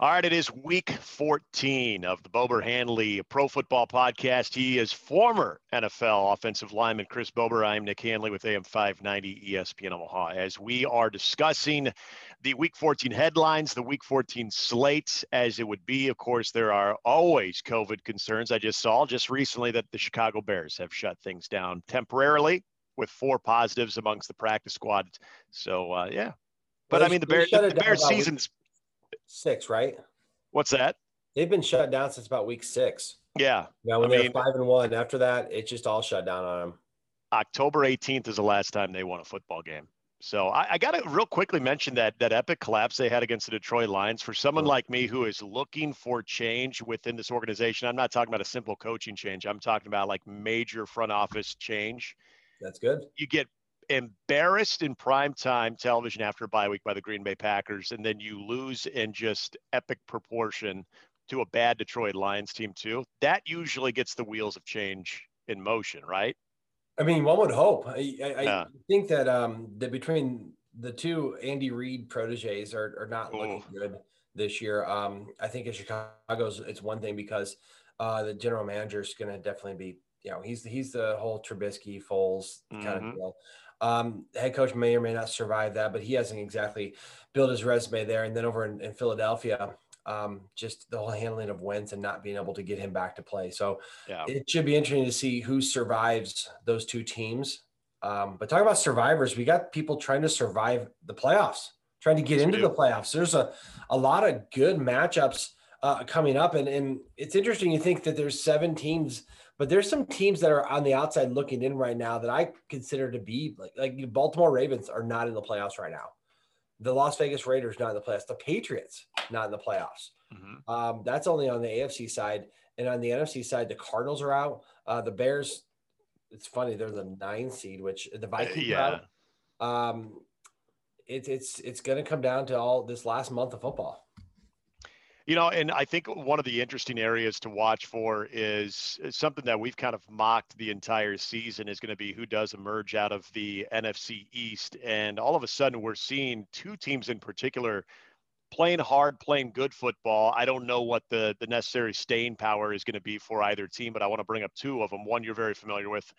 All right, it is week 14 of the Bober Hanley Pro Football Podcast. He is former NFL offensive lineman Chris Bober. I'm Nick Hanley with AM 590 ESPN Omaha. As we are discussing the week 14 headlines, the week 14 slate, as it would be, of course, there are always COVID concerns. I just saw just recently that the Chicago Bears have shut things down temporarily with four positives amongst the practice squad. So, uh, yeah. But I mean, the, Bear, the, Bears season's six, right? what's that? They've been shut down since about week six. Yeah. Now, when I they're mean- five and one, after that, it just all shut down on them. October 18th is the last time they won a football game. So I, I got to real quickly mention that that epic collapse they had against the Detroit Lions. For someone like me who is looking for change within this organization, I'm not talking about a simple coaching change. I'm talking about like major front office change. That's good. You get embarrassed in prime time television after a bye week by the Green Bay Packers, and then you lose in just epic proportion to a bad Detroit Lions team too. That usually gets the wheels of change in motion, right? I mean, one would hope. I, I, I think that um that between the two Andy Reid proteges are, are not looking good this year. Um, I think in Chicago's it's one thing because uh the general manager is going to definitely be you know he's he's the whole Trubisky Foles kind Mhm. of deal. Um, head coach may or may not survive that, but he hasn't exactly built his resume there. And then over in, in Philadelphia, um, just the whole handling of Wentz and not being able to get him back to play. So Yeah. it should be interesting to see who survives those two teams. Um, but talking about survivors, we got people trying to survive the playoffs, trying to get Yes, into the playoffs. There's a, a lot of good matchups uh, coming up. And, and it's interesting. You think that there's seven teams, but there's some teams that are on the outside looking in right now that I consider to be like, like the Baltimore Ravens are not in the playoffs right now. The Las Vegas Raiders not in the playoffs. The Patriots not in the playoffs. Mhm. Um, that's only on the AFC side, and on the NFC side, the Cardinals are out. Uh, the Bears, it's funny, they're the nine seed, which the Vikings yeah. are out. Um, it's it's it's going to come down to all this last month of football. You know, and I think one of the interesting areas to watch for is, something that we've kind of mocked the entire season is going to be who does emerge out of the NFC East. And all of a sudden, we're seeing two teams in particular playing hard, playing good football. I don't know what the, the necessary staying power is going to be for either team, but I want to bring up two of them. One you're very familiar with,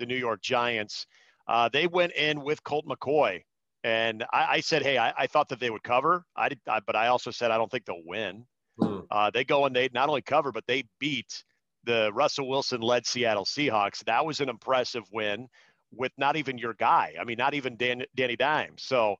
the New York Giants. Uh, they went in with Colt McCoy. And I, I said, hey, I, I thought that they would cover. I did, I, but I also said I don't think they'll win. Hmm. Uh, they go and they not only cover, but they beat the Russell Wilson led Seattle Seahawks. That was an impressive win with not even your guy. I mean, not even Dan, Danny Dimes. So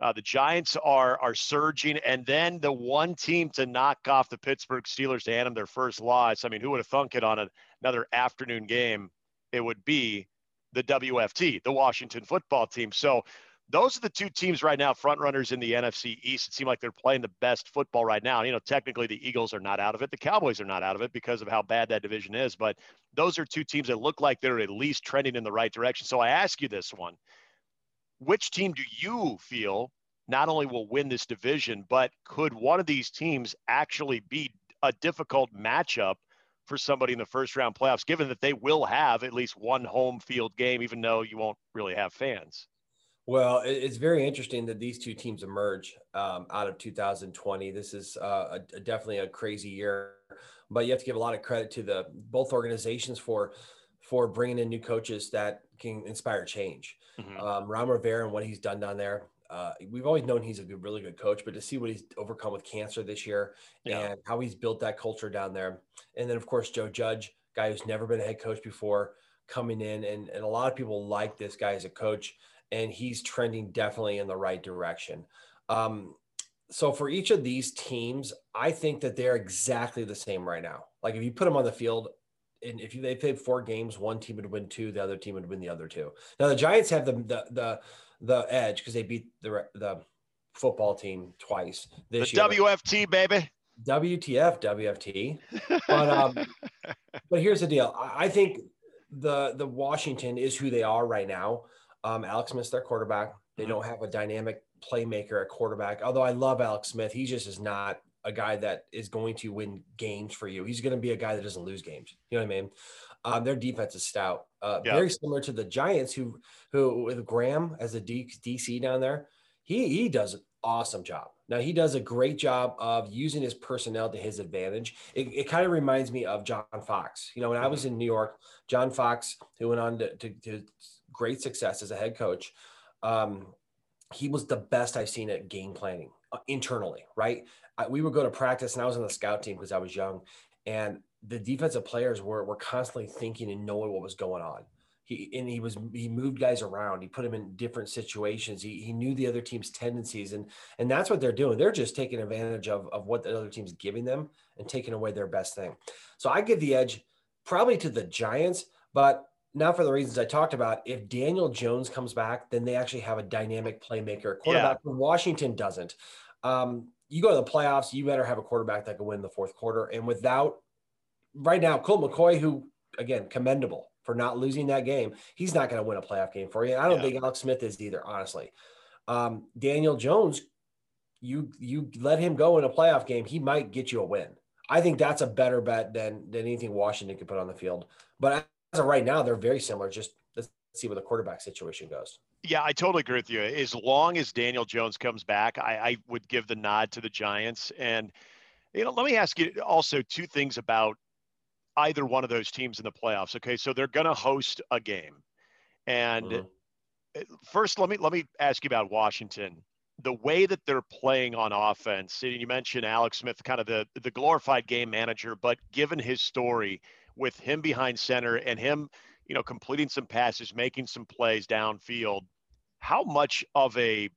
uh, the Giants are are surging, and then the one team to knock off the Pittsburgh Steelers to hand them their first loss. I mean, who would have thunk it on a, another afternoon game? It would be the WFT, the Washington Football Team. So those are the two teams right now, front runners in the NFC East. It seems like they're playing the best football right now. You know, technically the Eagles are not out of it. The Cowboys are not out of it because of how bad that division is. But those are two teams that look like they're at least trending in the right direction. So I ask you this one. Which team do you feel not only will win this division, but could one of these teams actually be a difficult matchup for somebody in the first round playoffs, given that they will have at least one home field game, even though you won't really have fans? Well, it's very interesting that these two teams emerge um, out of 2020. This is uh, a, definitely a crazy year, but you have to give a lot of credit to the both organizations for for bringing in new coaches that can inspire change. Mhm. Um, Ron Rivera and what he's done down there. Uh, we've always known he's a good, really good coach, but to see what he's overcome with cancer this year Yeah. and how he's built that culture down there, and then of course Joe Judge, guy who's never been a head coach before, coming in, and and a lot of people like this guy as a coach, and he's trending definitely in the right direction. Um, so for each of these teams, I think that they're exactly the same right now. Like if you put them on the field, and if you, they played four games, one team would win two, the other team would win the other two. Now the Giants have the the the, the edge because they beat the the football team twice The this year. WFT, baby. WTF, WFT. But um, but here's the deal. I, I think the the Washington is who they are right now. Um, Alex Smith's their quarterback. They Mhm. don't have a dynamic playmaker at quarterback. Although I love Alex Smith, he just is not a guy that is going to win games for you. He's going to be a guy that doesn't lose games. You know what I mean? Um, their defense is stout. Uh, Yeah. Very similar to the Giants, who who with Graham as a D, DC down there. he he does an awesome job. Now he does a great job of using his personnel to his advantage. It, it kind of reminds me of John Fox. You know, when I was in New York, John Fox, who went on to, to, to great success as a head coach, um, he was the best I've seen at game planning uh, internally. Right, I, we would go to practice, and I was on the scout team because I was young, and the defensive players were were constantly thinking and knowing what was going on. He and he was he moved guys around. He put them in different situations. He, he knew the other team's tendencies and and that's what they're doing. They're just taking advantage of, of what the other team's giving them and taking away their best thing. So i give the edge probably to the giants but now for the reasons i talked about if daniel jones comes back then they actually have a dynamic playmaker quarterback yeah. washington doesn't um, you go to the playoffs you better have a quarterback that can win the fourth quarter and without right now colt mccoy who again commendable for not losing that game. He's not going to win a playoff game for you. And I don't yeah. think Alex Smith is either, honestly. Um, Daniel Jones, you you let him go in a playoff game, he might get you a win. I think that's a better bet than than anything Washington could put on the field. But of right now, they're very similar. Just let's see where the quarterback situation goes. Yeah, I totally agree with you. As long as Daniel Jones comes back, I, I would give the nod to the Giants. And you know, let me ask you also two things about either one of those teams in the playoffs. Okay, so they're going to host a game, and mm-hmm. first, let me let me ask you about Washington. The way that they're playing on offense, and you mentioned Alex Smith, kind of the the glorified game manager, but given his story with him behind center and him, you know, completing some passes, making some plays downfield, how much of a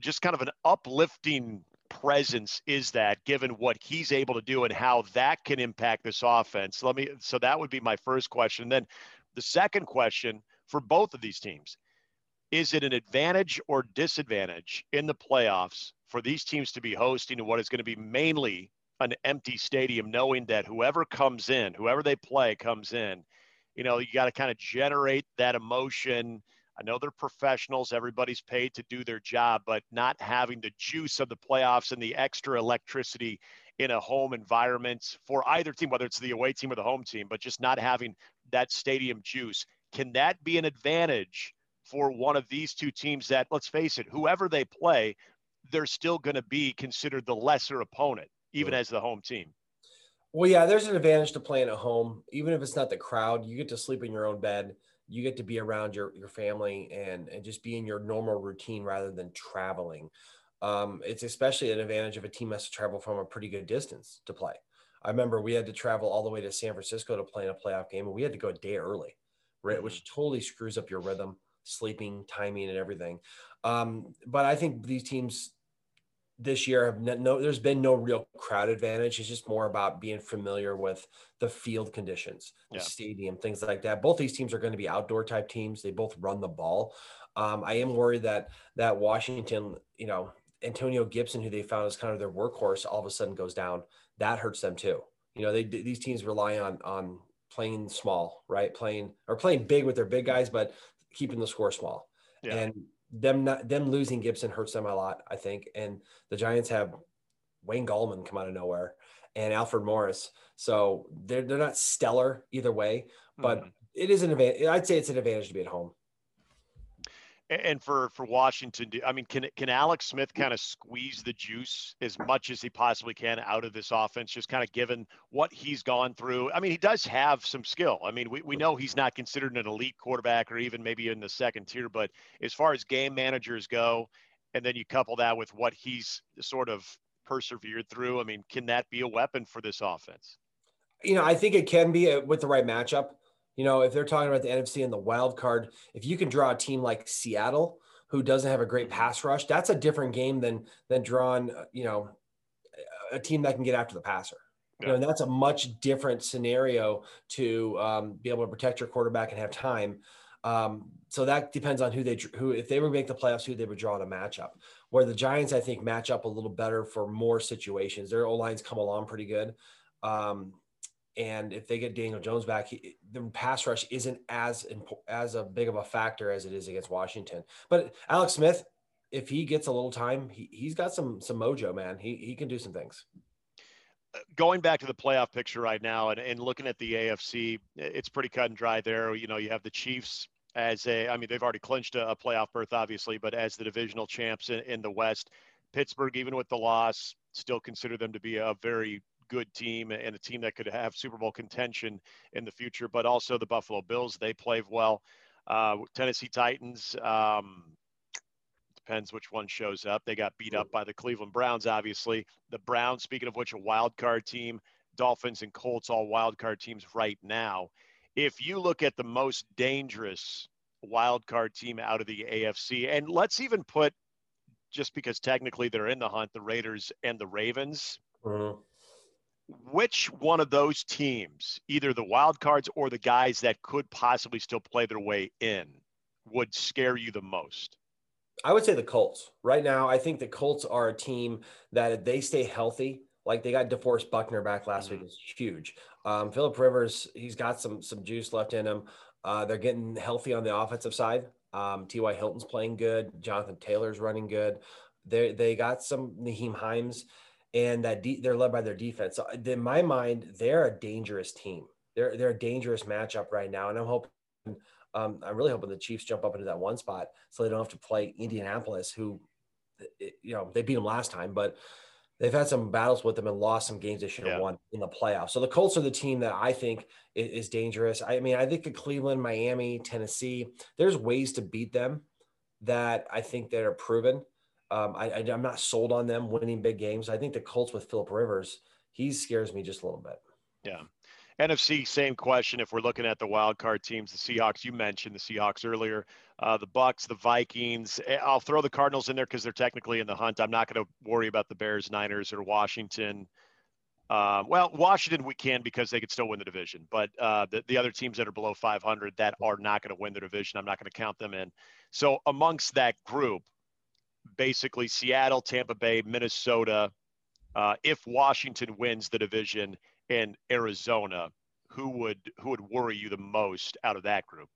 just kind of an uplifting presence is that given what he's able to do and how that can impact this offense? Let me so that would be my first question. Then the second question for both of these teams is it an advantage or disadvantage in the playoffs for these teams to be hosting what is going to be mainly an empty stadium, knowing that whoever comes in, whoever they play comes in, you know, you got to kind of generate that emotion I know they're professionals, everybody's paid to do their job, but not having the juice of the playoffs and the extra electricity in a home environment for either team, whether it's the away team or the home team, but just not having that stadium juice. Can that be an advantage for one of these two teams that, let's face it, whoever they play, they're still going to be considered the lesser opponent, even as the home team? Well, yeah, there's an advantage to playing at home. Even if it's not the crowd, you get to sleep in your own bed you get to be around your your family and and just be in your normal routine rather than traveling. Um, it's especially an advantage if a team has to travel from a pretty good distance to play. I remember we had to travel all the way to San Francisco to play in a playoff game, and we had to go a day early, right? Mm-hmm. Which totally screws up your rhythm, sleeping, timing, and everything. Um, but I think these teams this year have no, there's been no real crowd advantage. It's just more about being familiar with the field conditions, the yeah. stadium, things like that. Both these teams are going to be outdoor type teams. They both run the ball. Um, I am worried that that Washington, you know, Antonio Gibson, who they found as kind of their workhorse, all of a sudden goes down. That hurts them too. You know, they these teams rely on on playing small, right? Playing or playing big with their big guys, but keeping the score small. Yeah. And them not them losing Gibson hurts them a lot, I think. And the Giants have Wayne Gallman come out of nowhere and Alfred Morris. So they're they're not stellar either way, but mm-hmm. it is an advantage. I'd say it's an advantage to be at home. And for for Washington, I mean, can can Alex Smith kind of squeeze the juice as much as he possibly can out of this offense, just kind of given what he's gone through? I mean, he does have some skill. I mean, we, we know he's not considered an elite quarterback or even maybe in the second tier, but as far as game managers go, and then you couple that with what he's sort of persevered through, I mean, can that be a weapon for this offense? You know, I think it can be uh, with the right matchup. You know, if they're talking about the NFC and the wild card, if you can draw a team like Seattle who doesn't have a great pass rush, that's a different game than than drawing, uh, you know, a team that can get after the passer. Yeah. You know, and that's a much different scenario to um, be able to protect your quarterback and have time. Um, so that depends on who they who if they were make the playoffs, who they would draw in a matchup. Where the Giants, I think, match up a little better for more situations. Their O lines come along pretty good. Um, and if they get Daniel Jones back, he, the pass rush isn't as as a big of a factor as it is against Washington. But Alex Smith, if he gets a little time, he, he's got some some mojo, man. He he can do some things. Going back to the playoff picture right now and, and looking at the AFC, it's pretty cut and dry there. You know, you have the Chiefs as a, I mean, they've already clinched a, a playoff berth, obviously, but as the divisional champs in, in, the West, Pittsburgh, even with the loss, still consider them to be a very good team and a team that could have Super Bowl contention in the future. But also the Buffalo Bills, they played well. Uh, Tennessee Titans, um, depends which one shows up. They got beat up by the Cleveland Browns, obviously. The Browns, speaking of which, a wild card team. Dolphins and Colts, all wild card teams right now if you look at the most dangerous wild card team out of the AFC, and let's even put just because technically they're in the hunt, the Raiders and the Ravens. Mm-hmm. Which one of those teams, either the wild cards or the guys that could possibly still play their way in, would scare you the most? I would say the Colts. Right now, I think the Colts are a team that if they stay healthy, like they got DeForest Buckner back last mm-hmm. week is huge. Um, Philip Rivers, he's got some some juice left in him. Uh, they're getting healthy on the offensive side. Um, T.Y. Hilton's playing good. Jonathan Taylor's running good. They they got some Nyheim Hines, and that de- they're led by their defense. So in my mind, they're a dangerous team. They're they're a dangerous matchup right now, and I'm hoping. Um, I'm really hoping the Chiefs jump up into that one spot so they don't have to play Indianapolis, who, you know, they beat them last time, but they've had some battles with them and lost some games they should have yeah. won in the playoffs. So the Colts are the team that I think is, is dangerous. I mean, I think the Cleveland, Miami, Tennessee, there's ways to beat them that I think that are proven. Um, I, I, I'm not sold on them winning big games. I think the Colts with Philip Rivers, he scares me just a little bit. Yeah. NFC, same question. If we're looking at the wild card teams, the Seahawks, you mentioned the Seahawks earlier, uh, the Bucks, the Vikings. Eh, I'll throw the Cardinals in there because they're technically in the hunt. I'm not going to worry about the Bears, Niners, or Washington. Uh, well, Washington we can because they could still win the division, but uh, the, the other teams that are below 500 that are not going to win the division, I'm not going to count them in. So amongst that group, basically Seattle, Tampa Bay, Minnesota. Uh, if Washington wins the division and Arizona, who would who would worry you the most out of that group?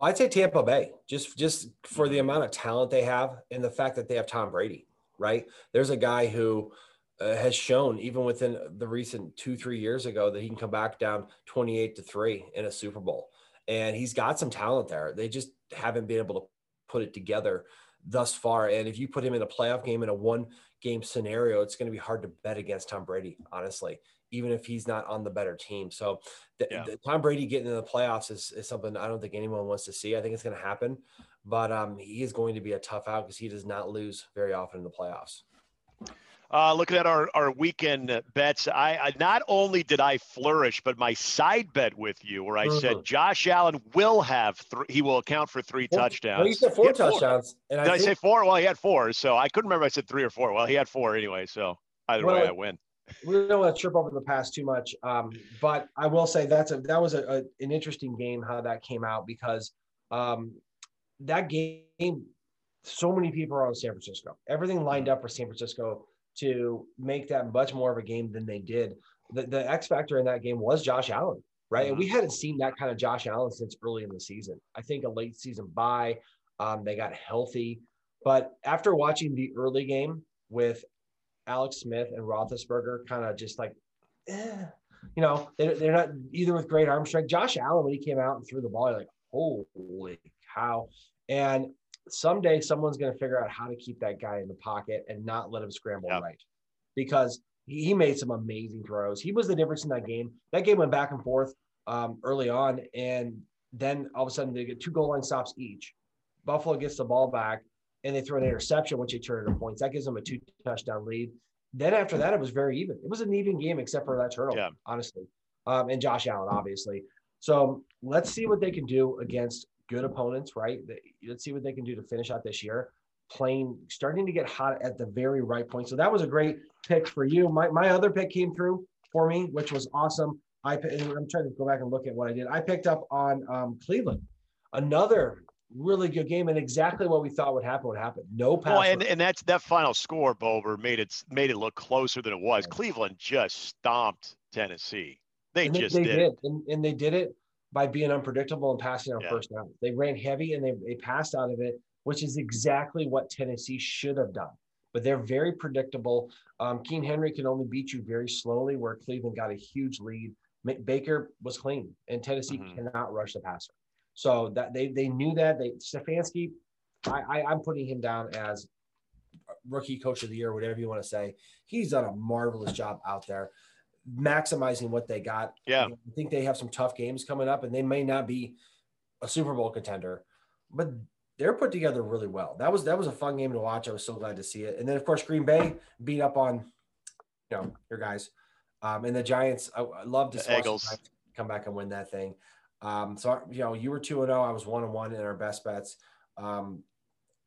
I'd say Tampa Bay, just just for the amount of talent they have and the fact that they have Tom Brady. Right, there's a guy who uh, has shown even within the recent two three years ago that he can come back down 28 to three in a Super Bowl, and he's got some talent there. They just haven't been able to put it together thus far. And if you put him in a playoff game in a one game scenario, it's going to be hard to bet against Tom Brady, honestly even if he's not on the better team. So the, yeah. the Tom Brady getting in the playoffs is, is something I don't think anyone wants to see. I think it's going to happen, but um, he is going to be a tough out because he does not lose very often in the playoffs. Uh, looking at our, our weekend bets, I, I, not only did I flourish, but my side bet with you, where I mm-hmm. said Josh Allen will have th- he will account for three well, touchdowns. Well, you said four touchdowns. Four. did I, think... I, say four? Well, he had four, so I couldn't remember. I said three or four. Well, he had four anyway, so either well, way, I win we don't want to trip over the past too much, um, but I will say that's a that was a, a, an interesting game how that came out because um, that game, so many people are on San Francisco. Everything lined up for San Francisco to make that much more of a game than they did. The, the X factor in that game was Josh Allen, right? And we hadn't seen that kind of Josh Allen since early in the season. I think a late season bye. Um, they got healthy, but after watching the early game with Alex Smith and Roethlisberger kind of just like, eh, you know, they're, they're not either with great arm strength. Josh Allen, when he came out and threw the ball, you're like, holy cow. And someday someone's going to figure out how to keep that guy in the pocket and not let him scramble yep. right because he made some amazing throws. He was the difference in that game. That game went back and forth um, early on. And then all of a sudden they get two goal line stops each. Buffalo gets the ball back and they throw an interception, which they turn into points. That gives them a two touchdown lead. Then after that, it was very even. It was an even game except for that turnover, yeah. honestly. Um, and Josh Allen, obviously. So let's see what they can do against good opponents, right? Let's see what they can do to finish out this year. Playing, starting to get hot at the very right point. So that was a great pick for you. My, my other pick came through for me, which was awesome. I, I'm trying to go back and look at what I did. I picked up on um, Cleveland, another really good game and exactly what we thought would happen would happen. No pass. Well, and, and that's that final score, Bober, made it made it look closer than it was. Yeah. Cleveland just stomped Tennessee. They, they just they, did, did. And, and, they did it by being unpredictable and passing on yeah. first down. They ran heavy and they, they passed out of it, which is exactly what Tennessee should have done. But they're very predictable. Um, King Henry can only beat you very slowly, where Cleveland got a huge lead. Baker was clean, and Tennessee mm-hmm. cannot rush the passer. So that they they knew that they Stefanski, I, I I'm putting him down as rookie coach of the year, whatever you want to say. He's done a marvelous job out there, maximizing what they got. Yeah, I think they have some tough games coming up, and they may not be a Super Bowl contender, but they're put together really well. That was that was a fun game to watch. I was so glad to see it. And then of course Green Bay beat up on, you know, your guys, um, and the Giants. I, I love to see come back and win that thing. Um, so you know, you were two and zero. Oh, I was one and one in our best bets. Um,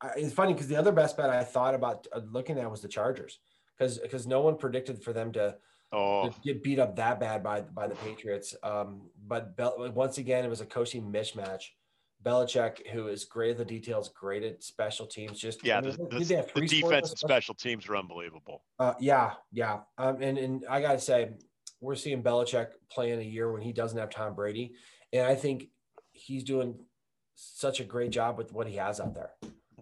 I, it's funny because the other best bet I thought about uh, looking at was the Chargers because because no one predicted for them to, oh. get beat up that bad by by the Patriots. Um, but once again, it was a coaching mismatch. Belichick, who is great at the details, great at special teams. Just yeah, I mean, the, the, the defense and special teams are unbelievable. Uh, yeah, yeah, um, and and I gotta say, we're seeing Belichick play in a year when he doesn't have Tom Brady, and I think he's doing such a great job with what he has out there.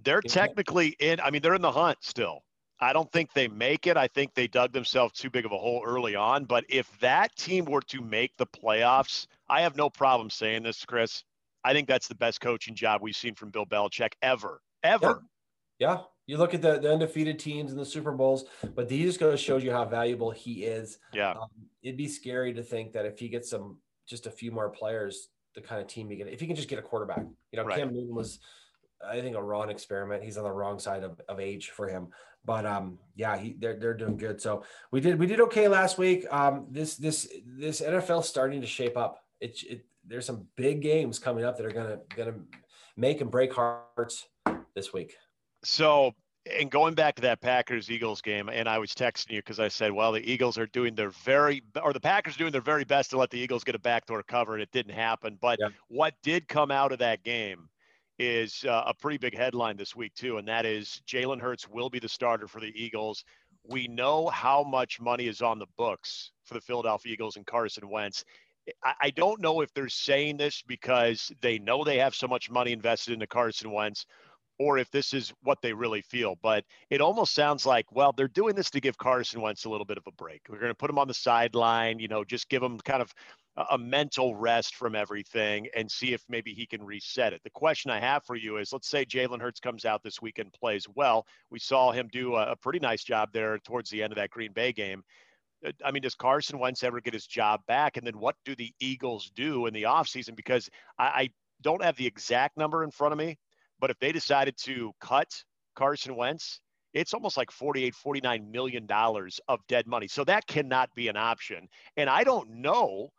They're technically in. I mean, they're in the hunt still. I don't think they make it. I think they dug themselves too big of a hole early on. But if that team were to make the playoffs, I have no problem saying this, Chris. I think that's the best coaching job we've seen from Bill Belichick ever, ever. Yeah. yeah. You look at the, the undefeated teams in the Super Bowls, but he just goes shows you how valuable he is. Yeah. Um, it'd be scary to think that if he gets some, just a few more players, the kind of team he can, if he can just get a quarterback, you know, right. Cam Newton was, I think, a wrong experiment. He's on the wrong side of, of age for him. But um, yeah, he, they're they're doing good. So we did we did okay last week. Um, this this this NFL starting to shape up. It, it there's some big games coming up that are gonna gonna make and break hearts this week. So, and going back to that Packers Eagles game, and I was texting you because I said, well, the Eagles are doing their very, or the Packers doing their very best to let the Eagles get a backdoor cover, and it didn't happen. But yeah. what did come out of that game is uh, a pretty big headline this week too, and that is Jalen Hurts will be the starter for the Eagles. We know how much money is on the books for the Philadelphia Eagles and Carson Wentz. I don't know if they're saying this because they know they have so much money invested into Carson Wentz or if this is what they really feel. But it almost sounds like, well, they're doing this to give Carson Wentz a little bit of a break. We're going to put him on the sideline, you know, just give him kind of a mental rest from everything and see if maybe he can reset it. The question I have for you is let's say Jalen Hurts comes out this week and plays well. We saw him do a, pretty nice job there towards the end of that Green Bay game. Uh, I mean, does Carson Wentz ever get his job back? And then what do the Eagles do in the offseason? Because I, I don't have the exact number in front of me, but if they decided to cut Carson Wentz, it's almost like 48 49 million dollars of dead money so that cannot be an option and i don't know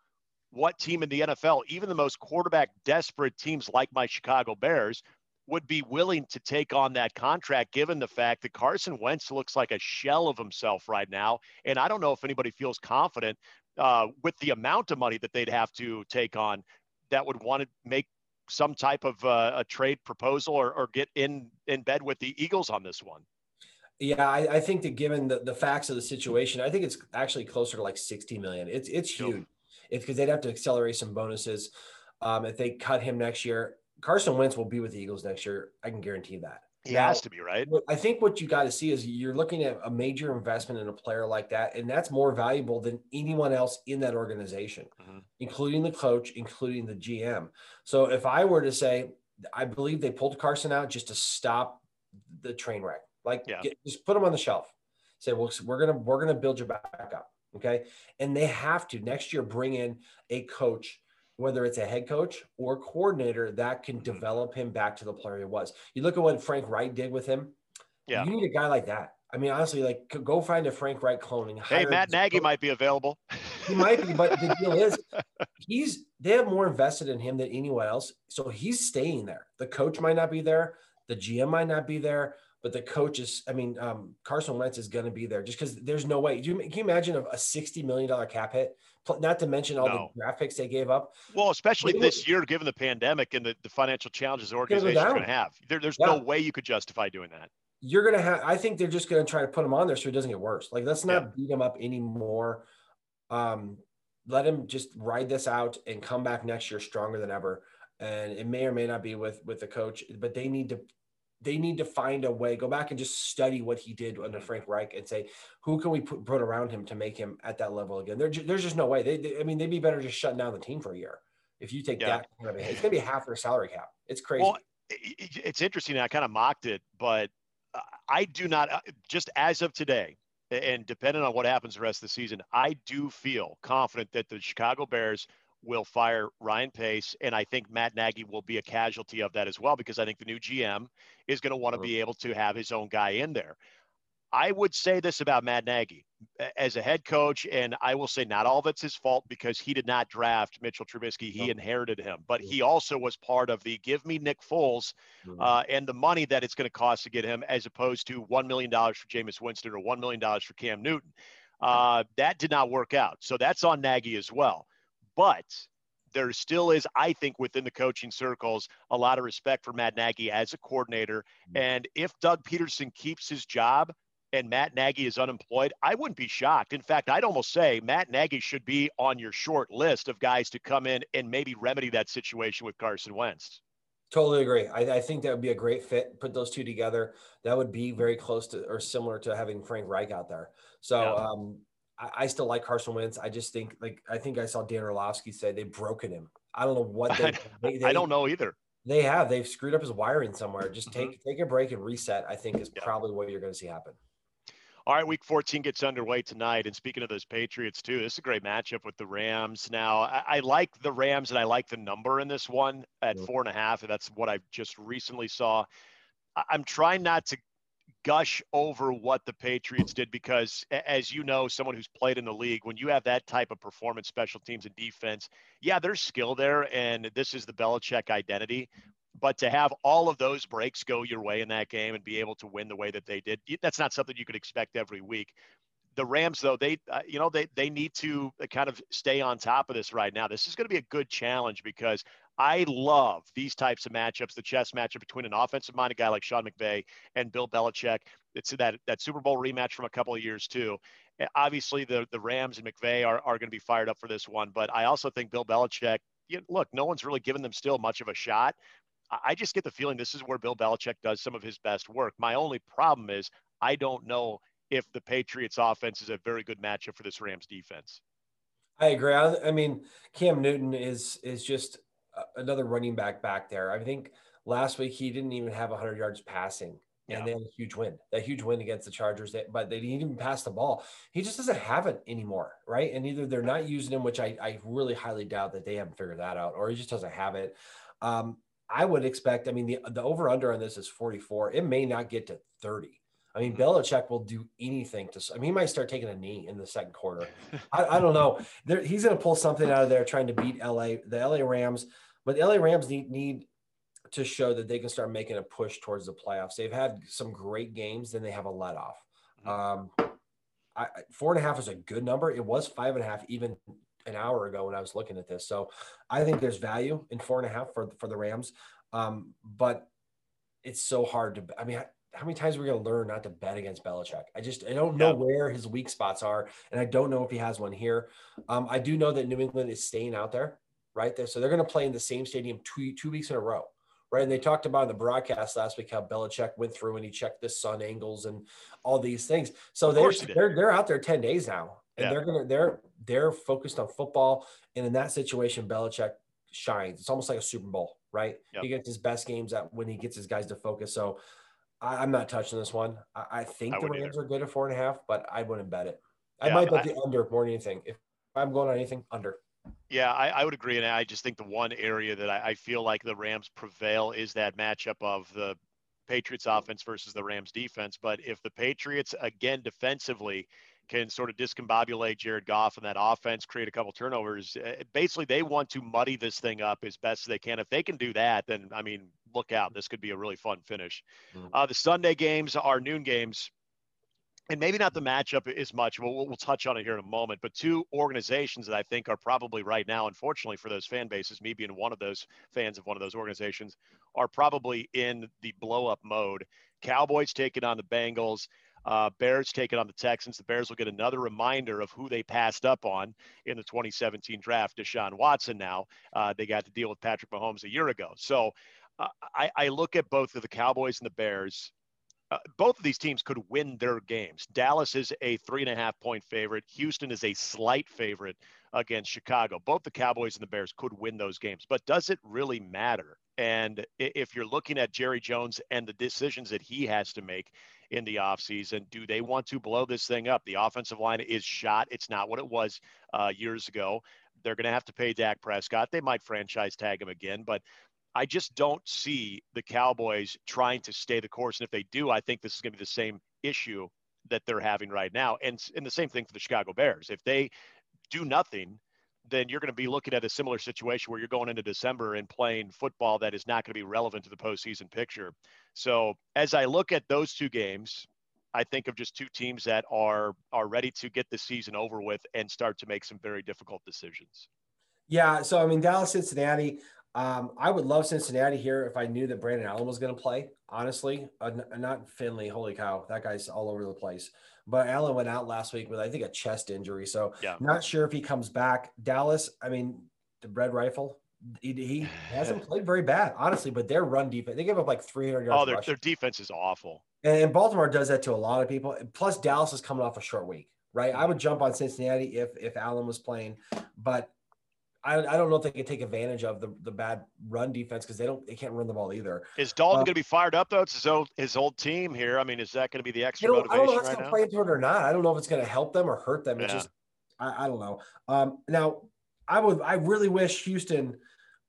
what team in the nfl even the most quarterback desperate teams like my chicago bears would be willing to take on that contract given the fact that Carson Wentz looks like a shell of himself right now. And I don't know if anybody feels confident uh, with the amount of money that they'd have to take on that would want to make some type of uh, a trade proposal or, or get in, in bed with the Eagles on this one. Yeah, I, I think that given the, the facts of the situation, I think it's actually closer to like 60 million. It's it's huge. It's because they'd have to accelerate some bonuses. Um, if they cut him next year, Carson Wentz will be with the Eagles next year. I can guarantee that. He now, has to be right. I think what you got to see is you're looking at a major investment in a player like that, and that's more valuable than anyone else in that organization, mm-hmm. including the coach, including the GM. So if I were to say, I believe they pulled Carson out just to stop the train wreck, like yeah. get, just put him on the shelf. Say, well, we're gonna we're gonna build you back up, okay? And they have to next year bring in a coach whether it's a head coach or coordinator that can mm-hmm. develop him back to the player he was. You look at what Frank Reich did with him. Yeah. You need a guy like that. I mean, honestly, like go find a Frank Reich cloning. Hey, Matt Nagy coach. might be available. He might be, but the deal is he's they have more invested in him than anyone else. So he's staying there. The coach might not be there, the GM might not be there, but the coach is, I mean, um, Carson Wentz is going to be there just because there's no way. Do you, can you imagine a, a $60 million cap hit? Not to mention all no. the graphics they gave up. Well, especially this year, given the pandemic and the, the financial challenges the organization is going to have. There, there's yeah. no way you could justify doing that. You're going to have, I think they're just going to try to put him on there so it doesn't get worse. Like, let's not yeah. beat him up anymore. Um, let him just ride this out and come back next year stronger than ever. And it may or may not be with with the coach, but they need to they need to find a way, go back and just study what he did under Frank Reich and say, who can we put, put around him to make him at that level again? There, there's just no way. They, they, I mean, they'd be better just shutting down the team for a year. If you take yeah. that, it's going to be half their salary cap. It's crazy. Well, it's interesting. I kind of mocked it, but I do not, uh, just as of today, and depending on what happens the rest of the season, I do feel confident that the Chicago Bears will fire Ryan Pace, and I think Matt Nagy will be a casualty of that as well because I think the new GM is going to want to be able to have his own guy in there. I would say this about Matt Nagy as a head coach, and I will say not all of it's his fault because he did not draft Mitchell Trubisky. He inherited him, but he also was part of the give me Nick Foles uh, and the money that it's going to cost to get him, as opposed to $1 million for Jameis Winston or $1 million for Cam Newton. Uh, that did not work out. So that's on Nagy as well. But there still is, I think, within the coaching circles, a lot of respect for Matt Nagy as a coordinator. Mm-hmm. And if Doug Pederson keeps his job, and Matt Nagy is unemployed, I wouldn't be shocked. In fact, I'd almost say Matt Nagy should be on your short list of guys to come in and maybe remedy that situation with Carson Wentz. Totally agree. I, I, think that would be a great fit. Put those two together. That would be very close to or similar to having Frank Reich out there. So yeah. um, I, I, still like Carson Wentz. I just think like I think I saw Dan Orlovsky say they've broken him. I don't know what they, they, they I don't know either. They have. They've screwed up his wiring somewhere. Just mm-hmm. take take a break and reset. I think is yeah. probably what you're going to see happen. All right, week 14 gets underway tonight. And speaking of those Patriots, too, this is a great matchup with the Rams. Now, I, I like the Rams and I like the number in this one at mm-hmm. four and a half. And that's what I just recently saw. I, I'm trying not to gush over what the Patriots did because, as you know, someone who's played in the league, when you have that type of performance, special teams, and defense, yeah, there's skill there. And this is the Belichick identity. But to have all of those breaks go your way in that game and be able to win the way that they did, that's not something you could expect every week. The Rams, though, they uh, you know they they need to uh, kind of stay on top of this right now. This is going to be a good challenge because I love these types of matchups. The chess matchup between an offensive-minded guy like Sean McVay and Bill Belichick. It's that that Super Bowl rematch from a couple of years too. Obviously, the the Rams and McVay are are going to be fired up for this one, but I also think Bill Belichick. You know, look, no one's really given them still much of a shot. I just get the feeling this is where Bill Belichick does some of his best work. My only problem is I don't know if the Patriots offense is a very good matchup for this Rams defense. I agree. I mean, Cam Newton is is just another running back back there. I think last week he didn't even have 100 yards passing, and yeah. they had a huge win. That huge win against the Chargers, but they didn't even pass the ball. He just doesn't have it anymore, right? And either they're not using him, which I, I really highly doubt that they haven't figured that out, or he just doesn't have it. Um, I would expect, I mean, the, the over under on this is 44. It may not get to 30. I mean. Belichick will do anything to, I mean, he might start taking a knee in the second quarter. I, I don't know. There, he's going to pull something out of there trying to beat LA, the LA Rams, but the LA Rams need, need to show that they can start making a push towards the playoffs. They've had some great games, then they have a let off. Mm-hmm. Um, I, four and a half is a good number. It was five and a half even an hour ago when I was looking at this. So I think there's value in four and a half for for the Rams, um, but it's so hard to. I mean, how many times are we going to learn not to bet against Belichick? I just I don't know yeah. where his weak spots are, and I don't know if he has one here. Um, I do know that New England is staying out there, right there, so they're going to play in the same stadium two two weeks in a row. Right. And they talked about in the broadcast last week how Belichick went through and he checked the sun angles and all these things. So they're, they're, they're out there 10 days now and yeah. they're gonna they're they're focused on football. And in that situation, Belichick shines. It's almost like a Super Bowl, right? Yep. He gets his best games at when he gets his guys to focus. So I, am not touching this one. I, I think I the Rams either. are good at four and a half, but I wouldn't bet it. I yeah, might bet the under more than anything. If I'm going on anything, under. Yeah, I, I, would agree. And I just think the one area that I, I, feel like the Rams prevail is that matchup of the Patriots offense versus the Rams defense. But if the Patriots, again, defensively, can sort of discombobulate Jared Goff and that offense, create a couple turnovers. Eh, basically, they want to muddy this thing up as best they can. If they can do that, then I mean, look out. This could be a really fun finish. Mm-hmm. Uh, the Sunday games are noon games. And maybe not the matchup as much. We'll, we'll touch on it here in a moment. But two organizations that I think are probably right now, unfortunately for those fan bases, me being one of those fans of one of those organizations, are probably in the blow up mode. Cowboys taking on the Bengals. Uh, Bears taking on the Texans. The Bears will get another reminder of who they passed up on in the 2017 draft, Deshaun Watson. Now uh, they got to deal with Patrick Mahomes a year ago. So uh, I, I look at both of the Cowboys and the Bears. uh, both of these teams could win their games. Dallas is a three and a half point favorite. Houston is a slight favorite against Chicago. Both the Cowboys and the Bears could win those games, but does it really matter? And if you're looking at Jerry Jones and the decisions that he has to make in the offseason, do they want to blow this thing up? The offensive line is shot. It's not what it was uh, years ago. They're going to have to pay Dak Prescott. They might franchise tag him again, but I just don't see the Cowboys trying to stay the course. And if they do, I think this is going to be the same issue that they're having right now. And, and the same thing for the Chicago Bears. If they do nothing, then you're going to be looking at a similar situation where you're going into December and playing football that is not going to be relevant to the postseason picture. So as I look at those two games, I think of just two teams that are are ready to get the season over with and start to make some very difficult decisions. Yeah, so I mean Dallas Cincinnati, um, I would love Cincinnati here if I knew that Brandon Allen was going to play. Honestly, uh, not Finley. Holy cow, that guy's all over the place. But Allen went out last week with I think a chest injury, so yeah. not sure if he comes back. Dallas, I mean, the Red Rifle. He, he hasn't played very bad, honestly. But their run defense, they give up like 300 yards. Oh, their, their defense is awful. And Baltimore does that to a lot of people. Plus, Dallas is coming off a short week, right? I would jump on Cincinnati if if Allen was playing, but I, I don't know if they can take advantage of the, the bad run defense because they don't they can't run the ball either. Is Dalton uh, going to be fired up though? It's his old his old team here. I mean, is that going to be the extra motivation? I don't know if it's right going to play into it or not. I don't know if it's going to help them or hurt them. It's yeah. just I, I don't know. Um, now I would I really wish Houston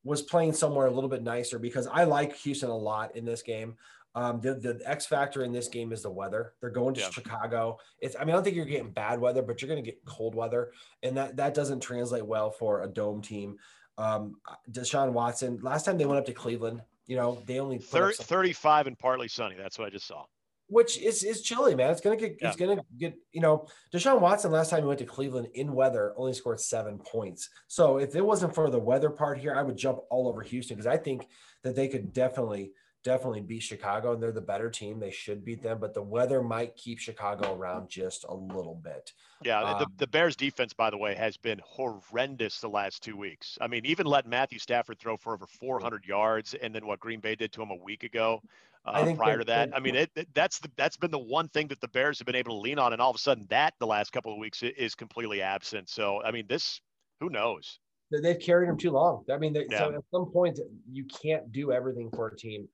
was playing somewhere a little bit nicer because I like Houston a lot in this game. Um, the, the X factor in this game is the weather. They're going to yeah. Chicago. It's, I mean, I don't think you're getting bad weather, but you're going to get cold weather, and that that doesn't translate well for a dome team. Um, Deshaun Watson. Last time they went up to Cleveland, you know, they only 30, 35 and partly sunny. That's what I just saw. Which is is chilly, man. It's gonna get. Yeah. It's gonna get. You know, Deshaun Watson last time he went to Cleveland in weather only scored seven points. So if it wasn't for the weather part here, I would jump all over Houston because I think that they could definitely definitely beat Chicago, and they're the better team. They should beat them, but the weather might keep Chicago around just a little bit. Yeah, um, the, the Bears defense, by the way, has been horrendous the last two weeks. I mean, even let Matthew Stafford throw for over 400 yards, and then what Green Bay did to him a week ago. Uh, prior to that, I mean, it, it, that's the that's been the one thing that the Bears have been able to lean on, and all of a sudden, that the last couple of weeks is completely absent. So, I mean, this who knows? They've carried them too long. I mean, they, yeah. so at some point, you can't do everything for a team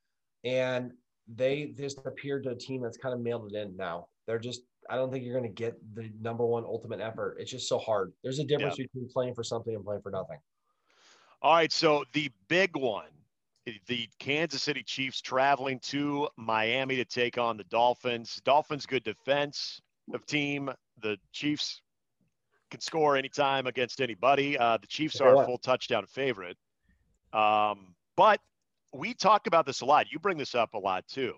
and they just appeared to a team that's kind of mailed it in now. They're just I don't think you're going to get the number one ultimate effort. It's just so hard. There's a difference yeah. between playing for something and playing for nothing. All right, so the big one, the Kansas City Chiefs traveling to Miami to take on the Dolphins. Dolphins good defense of team. The Chiefs can score anytime against anybody. Uh, the Chiefs are a full touchdown favorite. Um, but we talk about this a lot. You bring this up a lot too.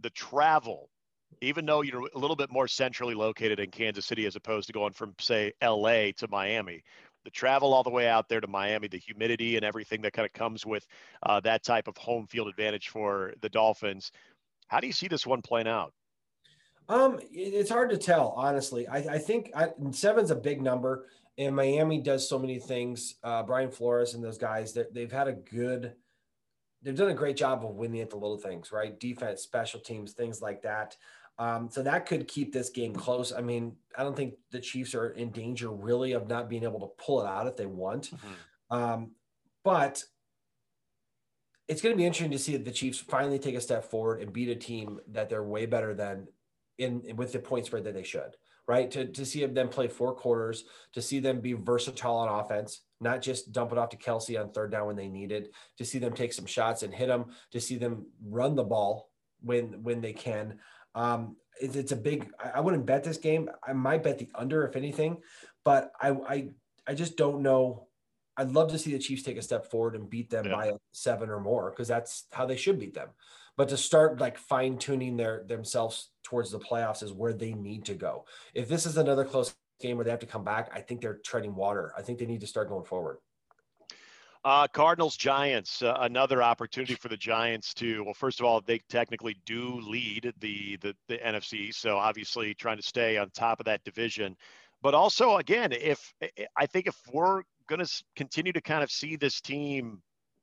The travel, even though you're a little bit more centrally located in Kansas City as opposed to going from, say, LA to Miami, the travel all the way out there to Miami, the humidity and everything that kind of comes with uh, that type of home field advantage for the Dolphins. How do you see this one playing out? Um, it's hard to tell, honestly. I, I think I, seven's a big number, and Miami does so many things. Uh, Brian Flores and those guys, they've had a good – they've done a great job of winning at the little things, right? Defense, special teams, things like that. Um, so that could keep this game close. I mean, I don't think the Chiefs are in danger really of not being able to pull it out if they want. Mm-hmm. Um, but it's going to be interesting to see the Chiefs finally take a step forward and beat a team that they're way better than in with the point spread that they should right? To, to see them play four quarters, to see them be versatile on offense, not just dump it off to Kelce on third down when they need it, to see them take some shots and hit them, to see them run the ball when when they can. Um, it, it's a big. I, I wouldn't bet this game. I might bet the under if anything, but I I I just don't know. I'd love to see the Chiefs take a step forward and beat them yeah. by seven or more because that's how they should beat them. But to start like fine tuning their themselves towards the playoffs is where they need to go. If this is another close game where they have to come back, I think they're treading water. I think they need to start going forward. Uh, Cardinals Giants, uh, another opportunity for the Giants to well, first of all, they technically do lead the, the the NFC, so obviously trying to stay on top of that division. But also, again, if I think if we're going to continue to kind of see this team